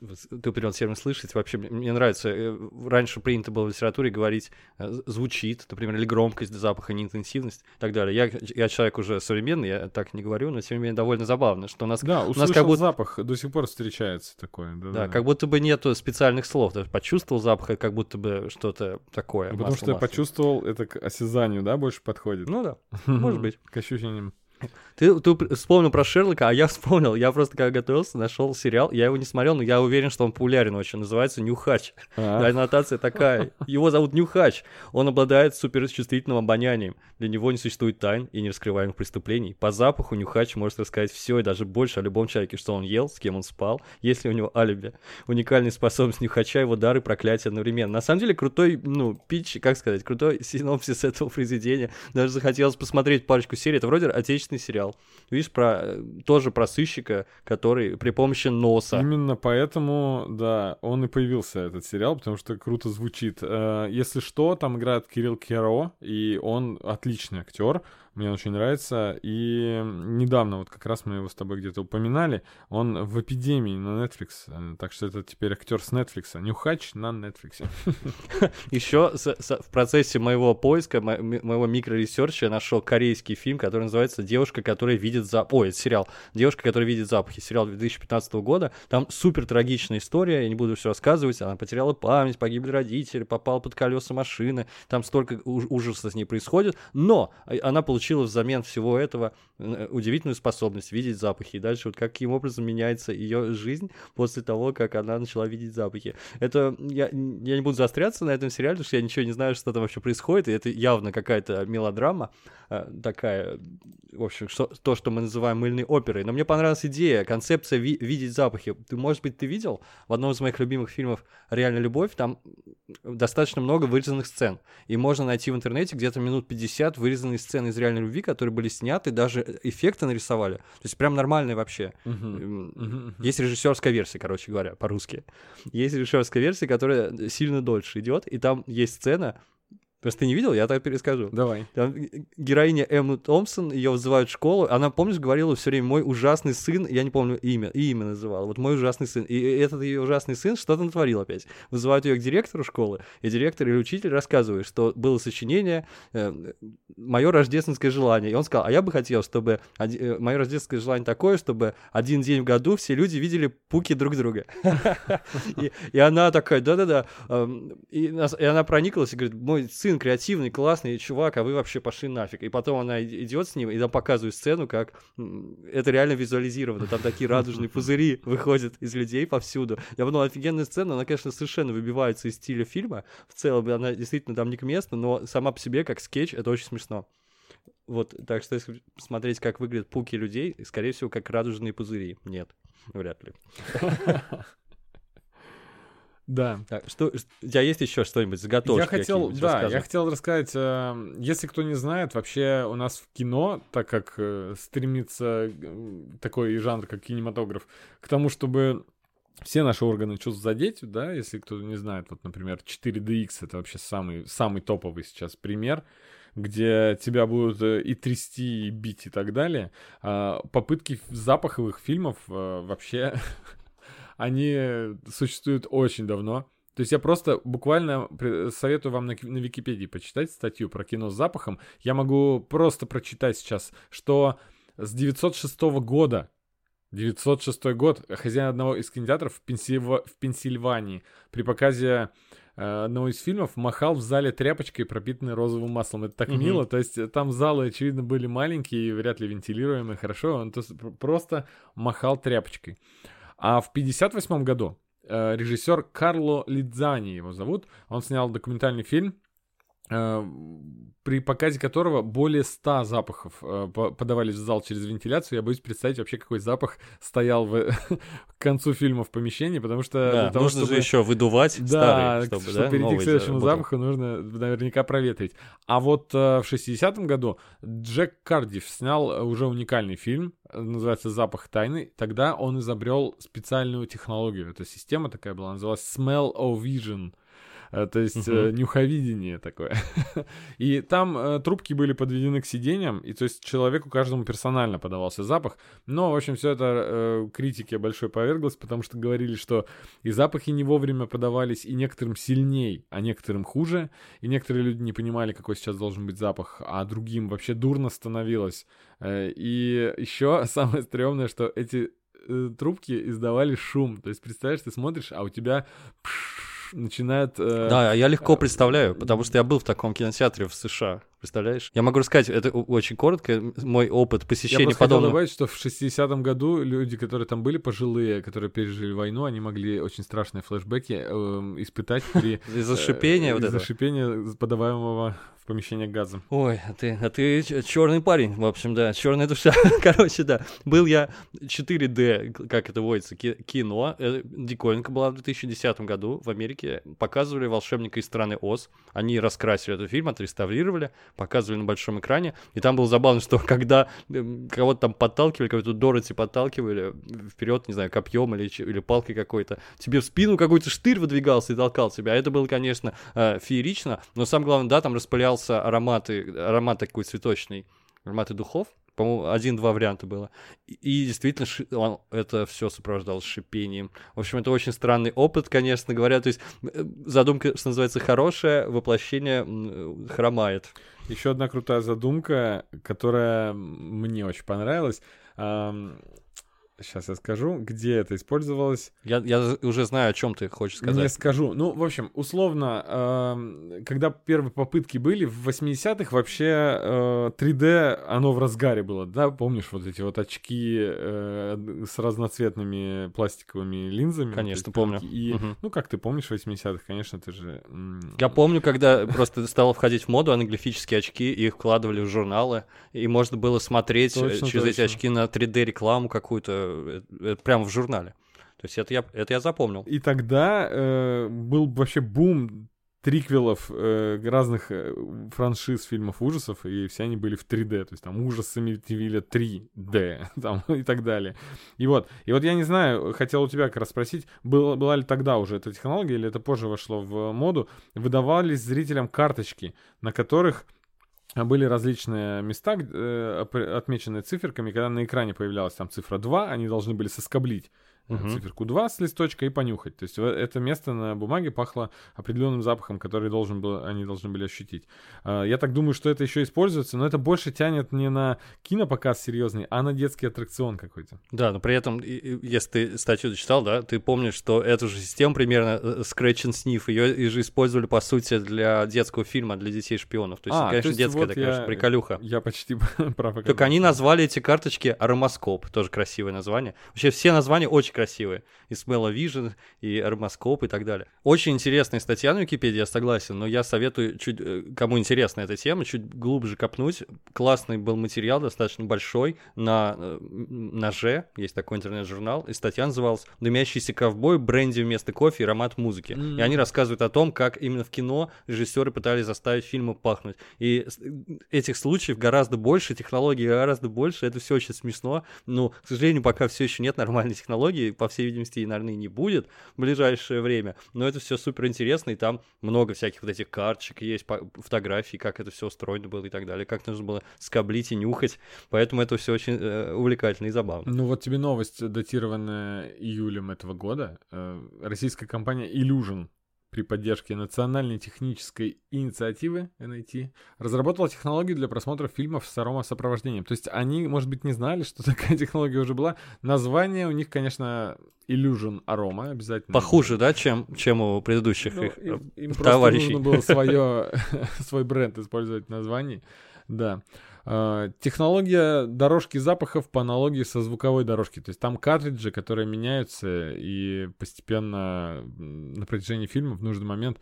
ты употребил термин «слышать». Вообще, мне нравится. э, Раньше принято было в литературе говорить э, звучит, например, или громкость запаха, не интенсивность и так далее. Я, я человек уже современный, я так не говорю, но тем не менее довольно забавно, что у нас, Да, у нас как будто, запах, до сих пор встречается такое. Да, да, как будто бы нету специальных слов. Даже почувствовал запах, и как будто бы что-то такое. Потому масло что я масляное. почувствовал, это к осязанию, да, больше подходит. Ну да, [LAUGHS] может быть. К ощущениям. [LAUGHS] Ты, ты вспомнил про Шерлока, а я [LAUGHS] вспомнил. Я просто когда готовился, нашел сериал. Я его не смотрел, но я уверен, что он популярен очень. Называется Нюхач. А, Аннотация такая. Его зовут Нюхач. Он обладает суперчувствительным обонянием. Для него не существует тайн и нераскрываемых преступлений. По запаху Нюхач может рассказать все и даже больше о любом человеке, что он ел, с кем он спал, есть ли у него алиби. Уникальная способность Нюхача, его дары, проклятия одновременно. На самом деле, крутой, ну, пич, как сказать, крутой [LAUGHS] синопсис этого произведения. Даже захотелось посмотреть парочку серий. Это вроде отечественный сериал. Видишь, про, э, тоже про сыщика, который при помощи носа... Именно поэтому, да, он и появился, этот сериал, потому что круто звучит. Э, Если что, там играет Кирилл Кяро, и он отличный актер. Мне он очень нравится. И недавно, вот как раз мы его с тобой где-то упоминали, он в эпидемии на Netflix. Э, Так что это теперь актер с Netflix. Нюхач на Netflix. [LAUGHS] Еще в процессе моего поиска, мо- мо- моего микроресерча, я нашел корейский фильм, который называется «Девушка, которая видит запах». Ой, это сериал. «Девушка, которая видит запахи». Сериал 2015 года. Там супер трагичная история, я не буду все рассказывать. Она потеряла память, погибли родители, попала под колеса машины. Там столько уж- ужаса с ней происходит. Но а- она получила взамен всего этого э, удивительную способность видеть запахи. И дальше вот каким образом меняется ее жизнь после того, как она начала видеть запахи. Это я, я не буду заостряться на этом сериале, потому что я ничего не знаю, что там вообще происходит, и это явно какая-то мелодрама э, такая, в общем, что, то, что мы называем мыльной оперой. Но мне понравилась идея, концепция ви- видеть запахи. Ты, может быть, ты видел в одном из моих любимых фильмов «Реальная любовь», там достаточно много вырезанных сцен, и можно найти в интернете где-то минут 50 вырезанные сцены из «Реальной любви», которые были сняты, даже эффекты нарисовали. То есть прям нормальные вообще. М, Мгм. есть режиссерская версия, короче говоря, по-русски. Есть режиссерская версия, которая сильно дольше идет, и там есть сцена. Просто ты не видел, я так перескажу. Давай. Там героиня Эммы Томпсон, ее вызывают в школу. Она, помнишь, говорила все время «мой ужасный сын», я не помню имя, и имя называла. Вот «мой ужасный сын». И этот ее ужасный сын что-то натворил опять. Вызывают ее к директору школы, и директор или учитель рассказывает, что было сочинение «Мое рождественское желание». И он сказал, а я бы хотел, чтобы мое рождественское желание такое, чтобы один день в году все люди видели пуки друг друга. [LAUGHS] И- она такая, да-да-да. эм, и она прониклась и говорит, мой сын креативный, классный чувак, а вы вообще пошли нафиг. И потом она идет с ним, и там показывает сцену, как это реально визуализировано. Там такие радужные пузыри выходят из людей повсюду. Я подумал, офигенная сцена, она, конечно, совершенно выбивается из стиля фильма. В целом, она действительно там не к месту, но сама по себе, как скетч, это очень смешно. Вот, так что если смотреть, как выглядят пуки людей, скорее всего, как радужные пузыри. Нет, вряд ли. [LAUGHS] Да. Так, что, у тебя есть еще что-нибудь заготовки? Я хотел, да, я хотел рассказать, э, если кто не знает, вообще у нас в кино, так как э, стремится э, такой жанр, как кинематограф, к тому, чтобы все наши органы чувств задеть, да, если кто не знает, вот, например, 4DX это вообще самый, самый топовый сейчас пример, где тебя будут э, и трясти, и бить, и так далее. А, попытки запаховых фильмов э, вообще, [LAUGHS] они существуют очень давно. То есть я просто буквально советую вам на, на Википедии почитать статью про кино с запахом. Я могу просто прочитать сейчас, что с 906 года 906 год. Хозяин одного из кинотеатров в, Пенсильва- в Пенсильвании при показе э, одного из фильмов махал в зале тряпочкой, пропитанной розовым маслом. Это так Мгм. мило. То есть э, там залы, очевидно, были маленькие и вряд ли вентилируемые хорошо. Он то просто махал тряпочкой. А в 58 году э, режиссер Карло Лидзани его зовут. Он снял документальный фильм, при показе которого более 100 запахов по- подавались в зал через вентиляцию. Я боюсь представить вообще, какой запах стоял в, [LAUGHS] к концу фильма в помещении, потому что... Да, того, нужно же чтобы- еще выдувать да, старые, чтобы, чтобы да, перейти к следующему заработал. запаху, нужно наверняка проветрить. А вот э, в 60-м году Джек Кардив снял уже уникальный фильм, называется «Запах тайны». Тогда он изобрел специальную технологию. Эта система такая была, называлась Smell O Vision. Э, То есть э, нюховидение такое. [LAUGHS] И там э, трубки были подведены к сиденьям, и то есть человеку каждому персонально подавался запах. Но, в общем, все это э, критике большой поверглось, потому что говорили, что и запахи не вовремя подавались, и некоторым сильней, а некоторым хуже. И некоторые люди не понимали, какой сейчас должен быть запах, а другим вообще дурно становилось. Э, И еще [LAUGHS] самое стрёмное, что эти э, трубки издавали шум. То есть, представляешь, ты смотришь, а у тебя пш- начинает... э, Да, я легко представляю, потому что я был в таком кинотеатре в США. Представляешь? Я могу рассказать, это очень коротко, мой опыт Я посещения хотел подобного. добавить, что в 60-м году люди, которые там были, пожилые, которые пережили войну, они могли очень страшные флешбеки эм, испытать при... [LAUGHS] Из-за шипения э, вот Из-за шипения, подаваемого в помещение газом. Ой, а ты, а ты черный парень, в общем, да, черная душа. [LAUGHS] Короче, да. Был я 4D, к- как это водится, ки- кино. Э, Диковинка была в 2010 году в Америке. Показывали «Волшебника из страны Оз». Они раскрасили этот фильм, отреставрировали, показывали на большом экране. И там было забавно, что [LAUGHS] когда эм, кого-то там подталкивали, какой-то Дороти подталкивали вперед, не знаю, копьем или, или палкой какой-то, тебе в спину какой-то штырь выдвигался и толкал тебя. Это было, конечно, э, феерично, но самое главное, да, там распылялся ароматы, аромат такой цветочный, ароматы духов. По-моему, один-два варианта было. И, и действительно, ши- он- это все сопровождалось шипением. В общем, это очень странный опыт, конечно говоря. То есть э, задумка, что называется, хорошая, воплощение э, хромает. Еще одна крутая задумка, которая мне очень понравилась. Сейчас я скажу, где это использовалось. Я, я уже знаю, о чем ты хочешь сказать. Не скажу. Ну, в общем, условно, эм, когда первые попытки были, в 80-х вообще э, 3D, оно в разгаре было, да? Помнишь вот эти вот очки э, с разноцветными пластиковыми линзами? вот Конечно, эти помню. И, Мгм. ну, как ты помнишь, в 80-х, конечно, ты же... Я помню, когда просто стало входить в моду англифические очки, их вкладывали в журналы, и можно было смотреть э, через эти очки на 3D-рекламу какую-то, э, э, прямо в журнале. То есть это я, это я запомнил. И тогда э, был вообще бум триквелов э, разных э, франшиз фильмов ужасов, и все они были в 3D, то есть там ужасы Амитивилля 3D, [LAUGHS] там, и так далее. И вот, и вот я не знаю, хотел у тебя как раз спросить, было, была ли тогда уже эта технология, или это позже вошло в моду, выдавались зрителям карточки, на которых были различные места, э, отмеченные циферками, когда на экране появлялась там цифра 2, они должны были соскоблить э, Мгм. циферку 2 с листочка и понюхать. То есть это место на бумаге пахло определенным запахом, который должен был, они должны были ощутить. А, Я так думаю, что это еще используется, но это больше тянет не на кинопоказ серьезный, а на детский аттракцион какой-то. Да, но при этом, если ты статью дочитал, да, ты помнишь, что эту же систему примерно э, Scratch and Sniff, ее же использовали, по сути, для детского фильма, для детей-шпионов. То есть, А, конечно, то есть детская вот такая я- же приколюха. Я почти [LAUGHS] прав. Только они назвали эти карточки Аромаскоп, тоже красивое название. Вообще все названия очень красивые. И Smell Vision, и Аромаскоп, и так далее. Очень интересная статья на Википедии, я согласен, но я советую, чуть, э, кому интересна эта тема, чуть глубже копнуть. Классный был материал, достаточно большой, на э, ноже, есть такой интернет-журнал, и статья называлась «Дымящийся ковбой, бренди вместо кофе и аромат музыки». И они рассказывают о том, как именно в кино режиссеры пытались заставить фильмы пахнуть. И с- этих случаев гораздо больше, технологий гораздо больше, это все очень смешно. Но, к сожалению, пока все еще нет нормальной технологии, по всей видимости, и, наверное, не будет в ближайшее время. Но это все супер интересно, и там много всяких вот этих карточек есть, фотографий, как это все устроено было и так далее, как нужно было скоблить и нюхать. Поэтому это все очень э, увлекательно и забавно. Ну вот тебе новость, датированная июлем этого года. Э, Российская компания Illusion при поддержке Национальной технической инициативы NIT разработала технологию для просмотра фильмов с аромасопровождением. То есть они, может быть, не знали, что [LAUGHS] такая технология уже была. Название у них, конечно, Illusion Aroma обязательно. Похуже, да, чем, чем у предыдущих Ну, их э, им, им просто товарищей. нужно было свое, [LAUGHS] [LAUGHS] свой бренд использовать в названии. Да. А, Технология дорожки запахов по аналогии со звуковой дорожкой. То есть там картриджи, которые меняются и постепенно на протяжении фильма в нужный момент.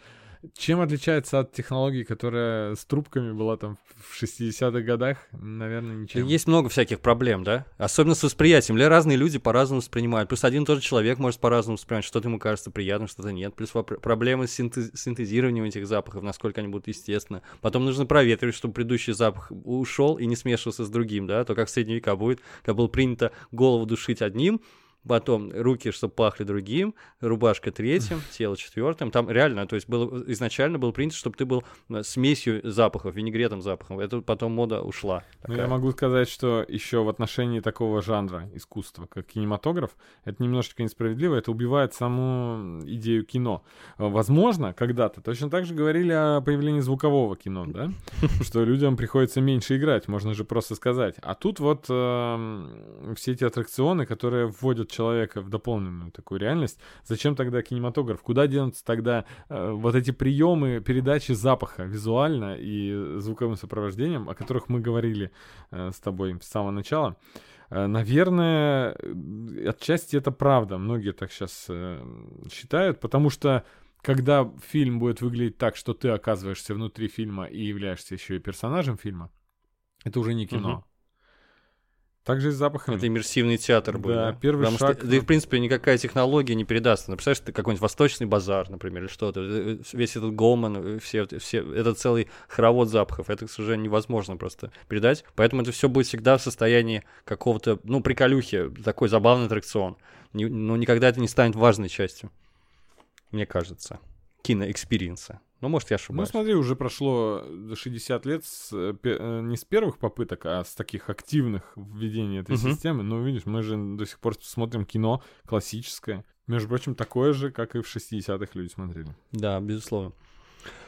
Чем отличается от технологии, которая с трубками была там в 60-х годах? Наверное, ничем. Есть много всяких проблем, да? Особенно с восприятием. Разные люди по-разному воспринимают. Плюс один и тот же человек может по-разному воспринимать. Что-то ему кажется приятным, что-то нет. Плюс проблемы с синтез- синтезированием этих запахов, насколько они будут естественно. Потом нужно проветривать, чтобы предыдущий запах ушел и не смешивался с другим, да? То как в средние века будет, когда было принято голову душить одним потом руки, чтобы пахли другим, рубашка третьим, тело четвертым. Там реально, то есть было, изначально был принято, чтобы ты был э, смесью запахов, винегретом запахом. Это потом мода ушла. Ну, я могу сказать, что еще в отношении такого жанра искусства, как кинематограф, это немножечко несправедливо, это убивает саму идею кино. Э, Возможно, когда-то точно так же говорили о появлении звукового кино, [LAUGHS] да? Что людям приходится меньше играть, можно же просто сказать. А тут вот эм, все эти аттракционы, которые вводят человека в дополненную такую реальность, зачем тогда кинематограф? Куда денутся тогда э, вот эти приемы передачи запаха визуально и звуковым сопровождением, о которых мы говорили э, с тобой с самого начала? Э, Наверное, э, отчасти это правда. Многие так сейчас считают, потому что когда фильм будет выглядеть так, что ты оказываешься внутри фильма и являешься еще и персонажем фильма, это уже не кино. Мгм. Также и с запахами. Это иммерсивный театр был. Да, первый Потому шаг, Что, да и, ну. в принципе, никакая технология не передаст. Ну, представляешь, ты какой-нибудь восточный базар, например, или что-то. э, Весь этот гомон, э, все, все, это целый хоровод запахов. Это, к сожалению, невозможно просто передать. Поэтому это все будет всегда в состоянии какого-то, ну, приколюхи, такой забавный аттракцион. Но никогда это не станет важной частью, мне кажется, киноэкспириенса. Ну, может, я Ну, ошибаюсь. смотри, уже прошло 60 лет с, э, э, не с первых попыток, а с таких активных введений этой Мгм. системы. Ну, видишь, мы же до сих пор смотрим кино классическое. Между прочим, такое же, как и в 60-х люди смотрели. Да, безусловно.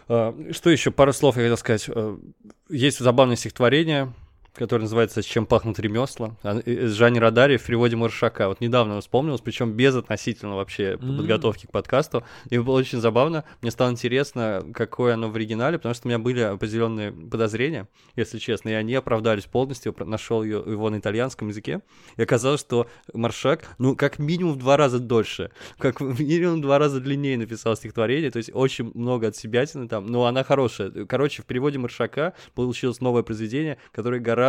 А, Что еще? Пару слов я хотел сказать. Есть забавное стихотворение, которое называется «Чем пахнут ремесла». А, э, С Жани Радари в переводе Маршака. Вот недавно вспомнилось, причем без относительно вообще М. подготовки к подкасту. И было очень забавно. Мне стало интересно, какое оно в оригинале, потому что у меня были определенные подозрения, если честно, и они оправдались полностью. Нашел его на итальянском языке. И оказалось, что Маршак, ну, как минимум в два раза дольше, как минимум в два раза длиннее написал стихотворение, то есть очень много от себятины там, но она хорошая. Короче, в переводе Маршака получилось новое произведение, которое гораздо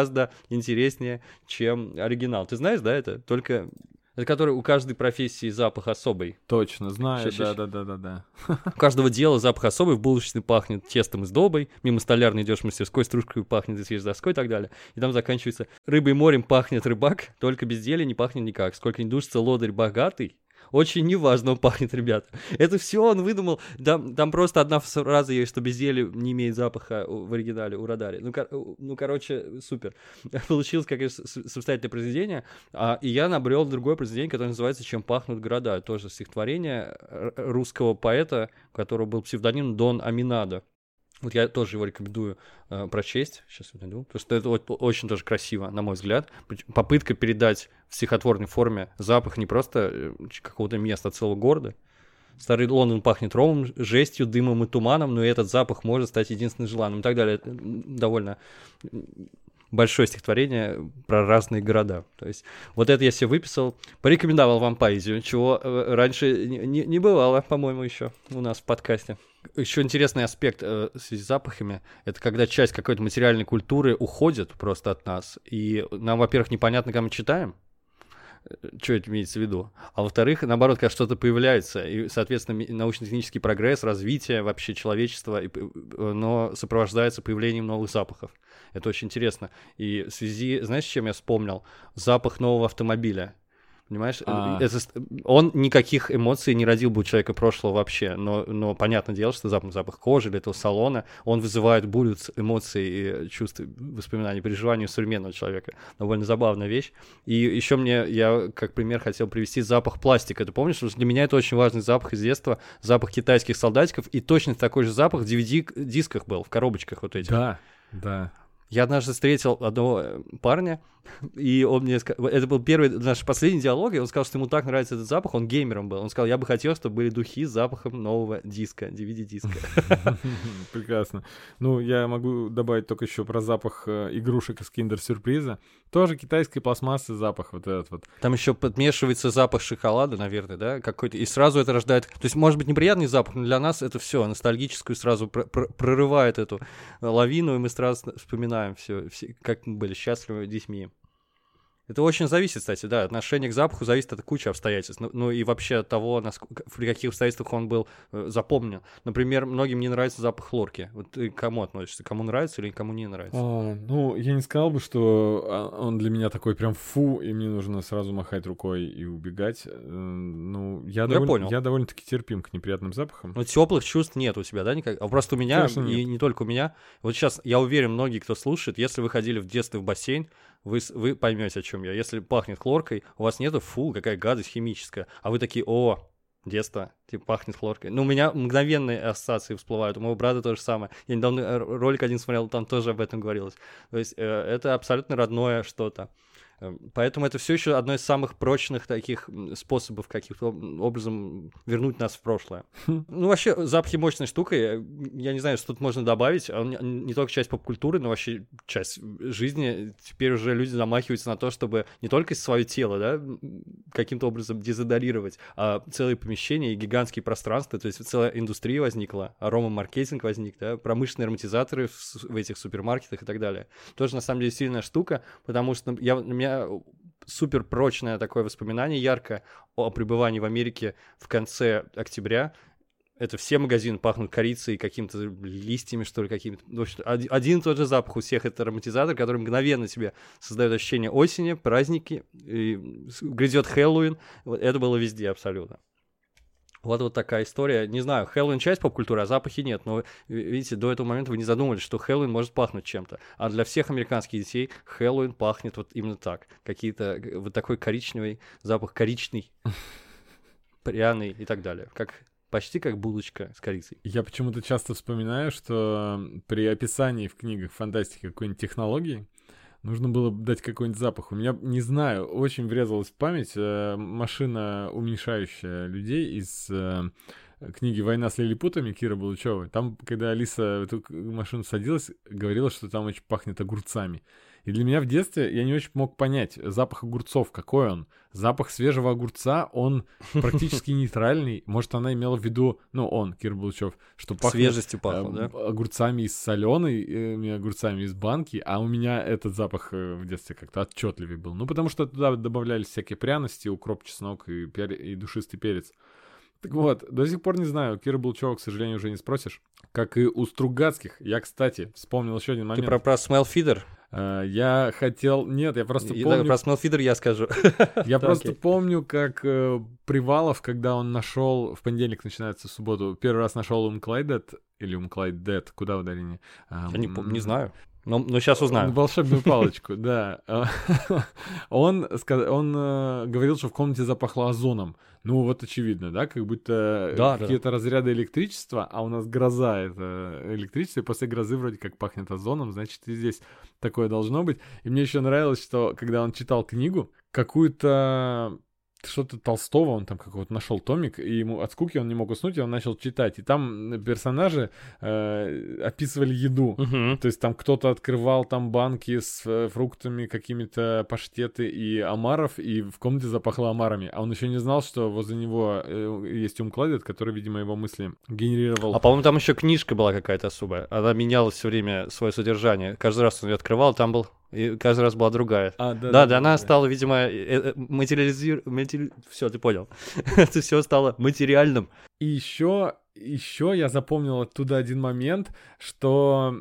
интереснее, чем оригинал. Ты знаешь, да, это? Только... Это который у каждой профессии запах особый. Точно, знаю, да-да-да-да-да. У каждого дела запах особый, в булочной пахнет тестом и сдобой, мимо столярной идешь в мастерской, стружкой пахнет и свежей доской и так далее. И там заканчивается рыбой морем пахнет рыбак, только без зелья не пахнет никак. Сколько не душится лодырь богатый, очень неважно он пахнет, ребята. Это все он выдумал. Там, там просто одна фраза есть, что без зелья не имеет запаха в оригинале у Радари. Ну, кор- ну короче, супер. [LAUGHS] Получилось как самостоятельное произведение. А, и я набрел другое произведение, которое называется «Чем пахнут города». Тоже стихотворение русского поэта, у которого был псевдоним Дон Аминадо. Вот я тоже его рекомендую э, прочесть. Сейчас я найду. Потому что это вот очень тоже красиво, на мой взгляд. Попытка передать в стихотворной форме запах не просто э, какого-то места, а целого города. Старый Лондон пахнет ромом, жестью, дымом и туманом, но и этот запах может стать единственным желанным и так далее. Довольно большое стихотворение про разные города. То есть вот это я себе выписал, порекомендовал вам поэзию, чего э, раньше не- не бывало, по-моему, еще у нас в подкасте. Еще интересный аспект э, в связи с запахами, это когда часть какой-то материальной культуры уходит просто от нас, и нам, во-первых, непонятно, когда мы читаем, что это имеется в виду. А во-вторых, наоборот, когда что-то появляется, и, соответственно, научно-технический прогресс, развитие вообще человечества, и э, но сопровождается появлением новых запахов. Это очень интересно. И в связи, знаешь, с чем я вспомнил? Запах нового автомобиля. Понимаешь, А. это, он никаких эмоций не родил бы у человека прошлого вообще, но, но понятное дело, что запах, запах кожи или этого салона, он вызывает бурю эмоций и чувств, воспоминаний, переживаний у современного человека. Довольно забавная вещь. И еще мне, я как пример хотел привести запах пластика. Ты помнишь, что для меня это очень важный запах из детства, запах китайских солдатиков, и точно такой же запах в DVD-дисках был, в коробочках вот этих. Да, да. Я однажды встретил одного э, парня, и он мне сказал, это был первый наш последний диалог, и он сказал, что ему так нравится этот запах, он геймером был. Он сказал, я бы хотел, чтобы были духи с запахом нового диска, DVD-диска. [LAUGHS] Прекрасно. Ну, я могу добавить только еще про запах э, игрушек из киндер-сюрприза. Тоже китайской пластмассы запах вот этот вот. Там еще подмешивается запах шоколада, наверное, да, какой-то, и сразу это рождает, то есть, может быть, неприятный запах, но для нас это все ностальгическую сразу пр- пр- прорывает эту лавину, и мы сразу вспоминаем все, как мы были счастливы детьми. Это очень зависит, кстати, да. Отношение к запаху зависит от кучи обстоятельств. Ну, ну и вообще от того, насколько, при каких обстоятельствах он был э, запомнен. Например, многим не нравится запах хлорки. Вот ты к кому относишься? Кому нравится или кому не нравится? А, ну, я не сказал бы, что а, он для меня такой прям фу, и мне нужно сразу махать рукой и убегать. Э, Ну, я, Я довольно, понял. я довольно-таки терпим к неприятным запахам. Ну, теплых чувств нет у тебя, да, никак? А просто у меня, Конечно, и нет. не только у меня. Вот сейчас, я уверен, многие, кто слушает, если вы ходили в детстве в бассейн, вы, вы поймете, о чем я. Если пахнет хлоркой, у вас нету, фу, какая гадость химическая. А вы такие, о, детство, типа пахнет хлоркой. Ну, у меня мгновенные ассоциации всплывают. У моего брата то же самое. Я недавно э, ролик один смотрел, там тоже об этом говорилось. То есть э, это абсолютно родное что-то. Э, Поэтому это все еще одно из самых прочных таких способов каким-то об- образом вернуть нас в прошлое. Ну, вообще, запахи мощная штука. Я, я не знаю, что тут можно добавить. Он не, только часть поп-культуры, но вообще часть жизни. Теперь уже люди замахиваются на то, чтобы не только свое тело, да, каким-то образом дезодорировать, а целые помещения и гигантские пространства. То есть целая индустрия возникла, аромамаркетинг возник, да, промышленные ароматизаторы в, в этих супермаркетах и так далее. Тоже, на самом деле, сильная штука, потому что я, у меня супер прочное такое воспоминание яркое о пребывании в Америке в конце октября. Это все магазины пахнут корицей, какими-то листьями, что ли, какими-то. В общем, один, и тот же запах у всех. Это ароматизатор, который мгновенно тебе создает ощущение осени, праздники, и грядет Хэллоуин. Вот это было везде абсолютно. Вот вот такая история. Не знаю, Хэллоуин часть поп-культуры, а запахи нет. Но, ви- видите, до этого момента вы не задумывались, что Хэллоуин может пахнуть чем-то. А для всех американских детей Хэллоуин пахнет вот именно так. Какие-то, г- вот такой коричневый запах, коричный, пряный и так далее. Как, почти как булочка с корицей. Я почему-то часто вспоминаю, что при описании в книгах фантастики какой-нибудь технологии нужно было бы дать какой-нибудь запах. У меня, не знаю, очень врезалась в память э, машина, уменьшающая людей из э, книги «Война с лилипутами» Кира Булычевой. Там, когда Алиса в эту машину садилась, говорила, что там очень пахнет огурцами. И для меня в детстве я не очень мог понять запах огурцов, какой он. Запах свежего огурца, он [LAUGHS] практически нейтральный. Может, она имела в виду, ну, он, Кир Булычев, что пахнет Свежестью пахло, э, да? огурцами из соленой, огурцами из банки, а у меня этот запах э, в детстве как-то отчетливее был. Ну, потому что туда добавлялись всякие пряности, укроп, чеснок и, пере- и душистый перец. Так вот, до сих пор не знаю, Кира Булчева, к сожалению, уже не спросишь. Как и у Стругацких. Я, кстати, вспомнил еще один Ты момент. про, про smell feeder? Э, Я хотел... Нет, я просто И- помню... да, Про feeder я скажу. [LAUGHS] Я просто помню, как э, Привалов, когда он нашел, в понедельник начинается в субботу, первый раз нашел Умклайдет, или Умклайдет, куда ударение? Я не, пом- Ам, не знаю. Но, но сейчас узнаю. Волшебную палочку, [LAUGHS] да. Он, он э, говорил, что в комнате запахло озоном. Ну, вот очевидно, да, как будто да. какие-то разряды электричества, а у нас гроза — это электричество, и после грозы вроде как пахнет озоном, значит, и здесь такое должно быть. И мне еще нравилось, что когда он читал книгу, какую-то что-то Толстого, он там какого-то нашел томик, и ему от скуки он не мог уснуть, и он начал читать. И там персонажи э, описывали еду. Мгм. То есть там кто-то открывал там банки с э, фруктами, какими-то паштеты и омаров, и в комнате запахло омарами. А он еще не знал, что возле него э, есть умкладет, который, видимо, его мысли генерировал. А по-моему, там еще книжка была какая-то особая. Она меняла все время свое содержание. Каждый раз он ее открывал, там был. И каждый раз была другая. А, Да, да, она стала, видимо, материализировать. Все, ты понял. [LAUGHS] Это все стало материальным. И еще, еще я запомнил оттуда один момент, что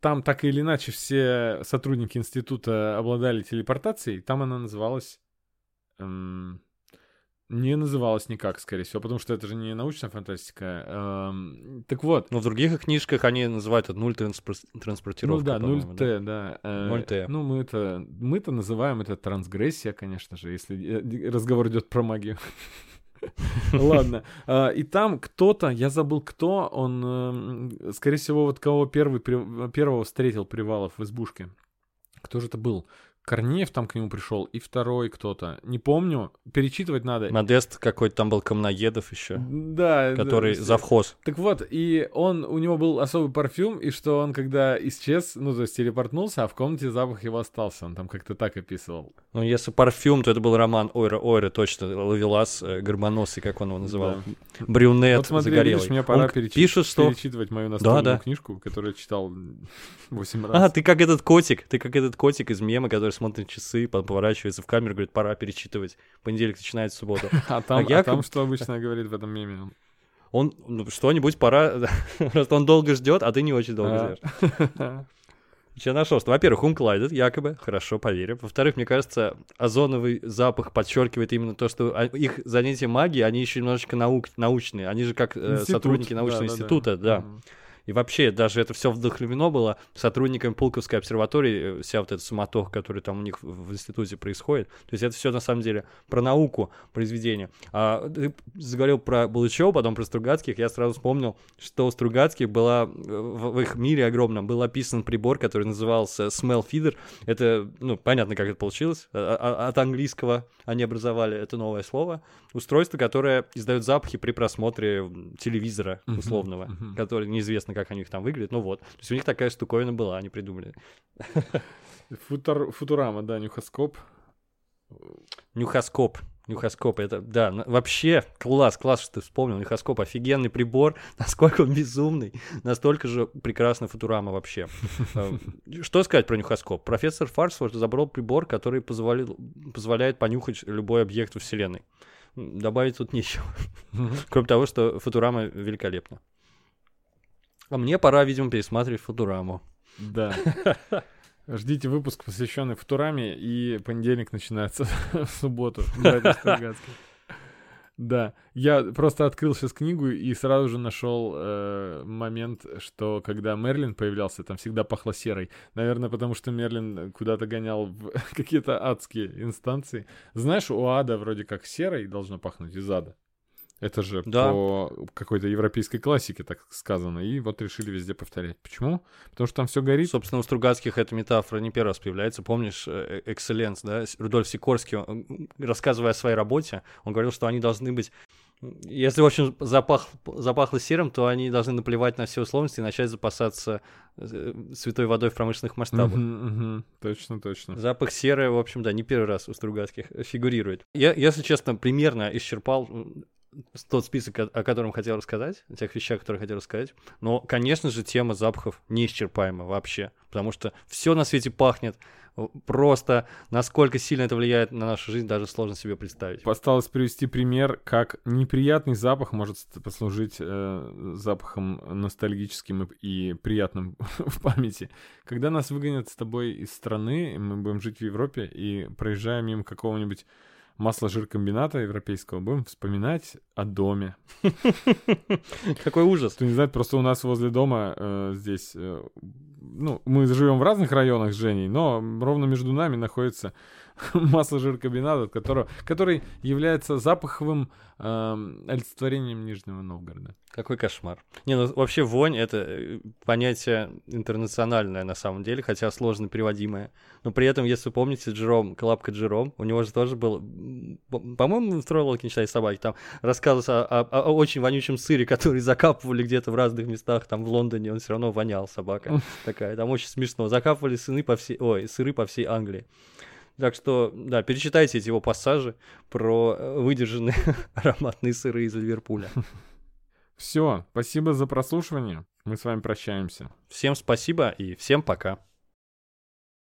там так или иначе все сотрудники института обладали телепортацией. Там она называлась... эм, не называлась никак, скорее всего, потому что это же не научная фантастика. Эм, так вот, Но в других книжках они называют это нуль ну транспортировка. да, по-моему, 0Т, да. Э, 0Т. Ну, мы это, мы-то называем это трансгрессия, конечно же, если э, разговор идет про магию. [LAUGHS] Ладно. А, И там кто-то, я забыл кто, он, скорее всего, вот кого первый, первого встретил Привалов в избушке. Кто же это был? Корнеев там к нему пришел, и второй кто-то. Не помню, перечитывать надо. Модест какой-то там был Камноедов еще, Да, который да, завхоз. Так вот, и он, у него был особый парфюм, и что он, когда исчез, ну, то есть телепортнулся, а в комнате запах его остался. Он там как-то так описывал. Ну, если парфюм, то это был роман Ойра Ойра, точно, Лавелас, э, Горбоносый, как он его называл. Да. Брюнет вот смотри, загорелый. видишь, мне пора Он перечи- пишет, что... перечитывать мою настольную да. книжку, которую я читал [LAUGHS] 8 раз. А, ты как этот котик, ты как этот котик из мема, который который смотрит часы, потом поворачивается в камеру, говорит, пора перечитывать. Понедельник начинается суббота. [LAUGHS] А там, я а там что обычно говорит в этом меме? Он, ну, что-нибудь пора, [LAUGHS] просто он долго ждет, а ты не очень долго А. ждешь. Я нашел, что, во-первых, ум Клайдет, якобы, хорошо, поверим. Во-вторых, мне кажется, озоновый запах подчеркивает именно то, что а, их занятия магии, они еще немножечко наук, научные. Они же как э, сотрудники научного Да-да-да. института, да. Мгм. И вообще, даже это все вдохновлено было сотрудниками Пулковской обсерватории, э, вся вот эта суматоха, которая там у них в институте происходит. То есть это все на самом деле про науку произведения. А ты заговорил про Булычева, потом про Стругацких, я сразу вспомнил, что у Стругацких была, э, в, их мире огромном, был описан прибор, который назывался Smell Feeder. Это, ну, понятно, как это получилось. А- а- От английского они образовали это новое слово. Устройство, которое издает запахи при просмотре телевизора условного, который неизвестно, как они их там выглядят. Ну вот. То есть у них такая штуковина была, они придумали. Футур- Футурама, да, нюхоскоп. Нюхоскоп. Нюхоскоп, это, да, вообще класс, класс, что ты вспомнил. Нюхоскоп офигенный прибор, [LAUGHS] насколько он безумный, настолько же прекрасная футурама вообще. Э, Что сказать про нюхоскоп? Профессор Фарсворт забрал прибор, который позволяет понюхать любой объект во Вселенной. Добавить тут нечего. Кроме того, что Футурама великолепна. А мне пора, видимо, пересматривать Футураму. Да. [LAUGHS] Ждите выпуск, посвященный Футураме, и понедельник начинается [LAUGHS] в субботу. [LAUGHS] Да, я просто открыл сейчас книгу и сразу же нашел э, момент, что когда Мерлин появлялся, там всегда пахло серой. Наверное, потому что Мерлин куда-то гонял в какие-то адские инстанции. Знаешь, у ада вроде как серой должно пахнуть из ада. Это же Да. по какой-то европейской классике так сказано. И вот решили везде повторять. Почему? Потому что там все горит. Собственно, у Стругацких эта метафора не первый раз появляется. Помнишь, э, «Экселленс», да? Рудольф Сикорский, он, рассказывая о своей работе, он говорил, что они должны быть... Если, в общем, запах, запахло серым, то они должны наплевать на все условности и начать запасаться э, святой водой в промышленных масштабах. Точно, точно. Запах серы, в общем, да, не первый раз у Стругацких фигурирует. Я, если честно, примерно исчерпал тот список, о, котором хотел рассказать, о тех вещах, которые хотел рассказать. Но, конечно же, тема запахов неисчерпаема вообще, потому что все на свете пахнет. Просто насколько сильно это влияет на нашу жизнь, даже сложно себе представить. Осталось привести пример, как неприятный запах может послужить э, запахом ностальгическим и, и приятным [LAUGHS] в памяти. Когда нас выгонят с тобой из страны, мы будем жить в Европе и проезжаем мимо какого-нибудь масла-жиркомбината европейского, будем вспоминать о доме. [LAUGHS] Какой ужас. Кто не знает, просто у нас возле дома э, здесь, э, ну, мы живем в разных районах с Женей, но ровно между нами находится [LAUGHS] масло-жиркомбинат, от которого, который является запаховым эм, олицетворением Нижнего Новгорода. Какой кошмар. Не, ну вообще вонь это э, понятие интернациональное на самом деле, хотя сложно переводимое. Но при этом, если вы помните Джером, Клапка Джером, у него же тоже был, по-моему, в Троллоке читали собаки, там рассказывался о, о- о очень вонючем сыре, который [LAUGHS] закапывали где-то в разных местах, там в Лондоне, он все равно вонял, собака такая, там очень смешно. Закапывали сыны по всей, ой, сыры по всей Англии. Так что, да, перечитайте эти его пассажи про э, выдержанные [LAUGHS] ароматные сыры из Ливерпуля. [LAUGHS] Все, спасибо за прослушивание. Мы с вами прощаемся. Всем спасибо и всем пока.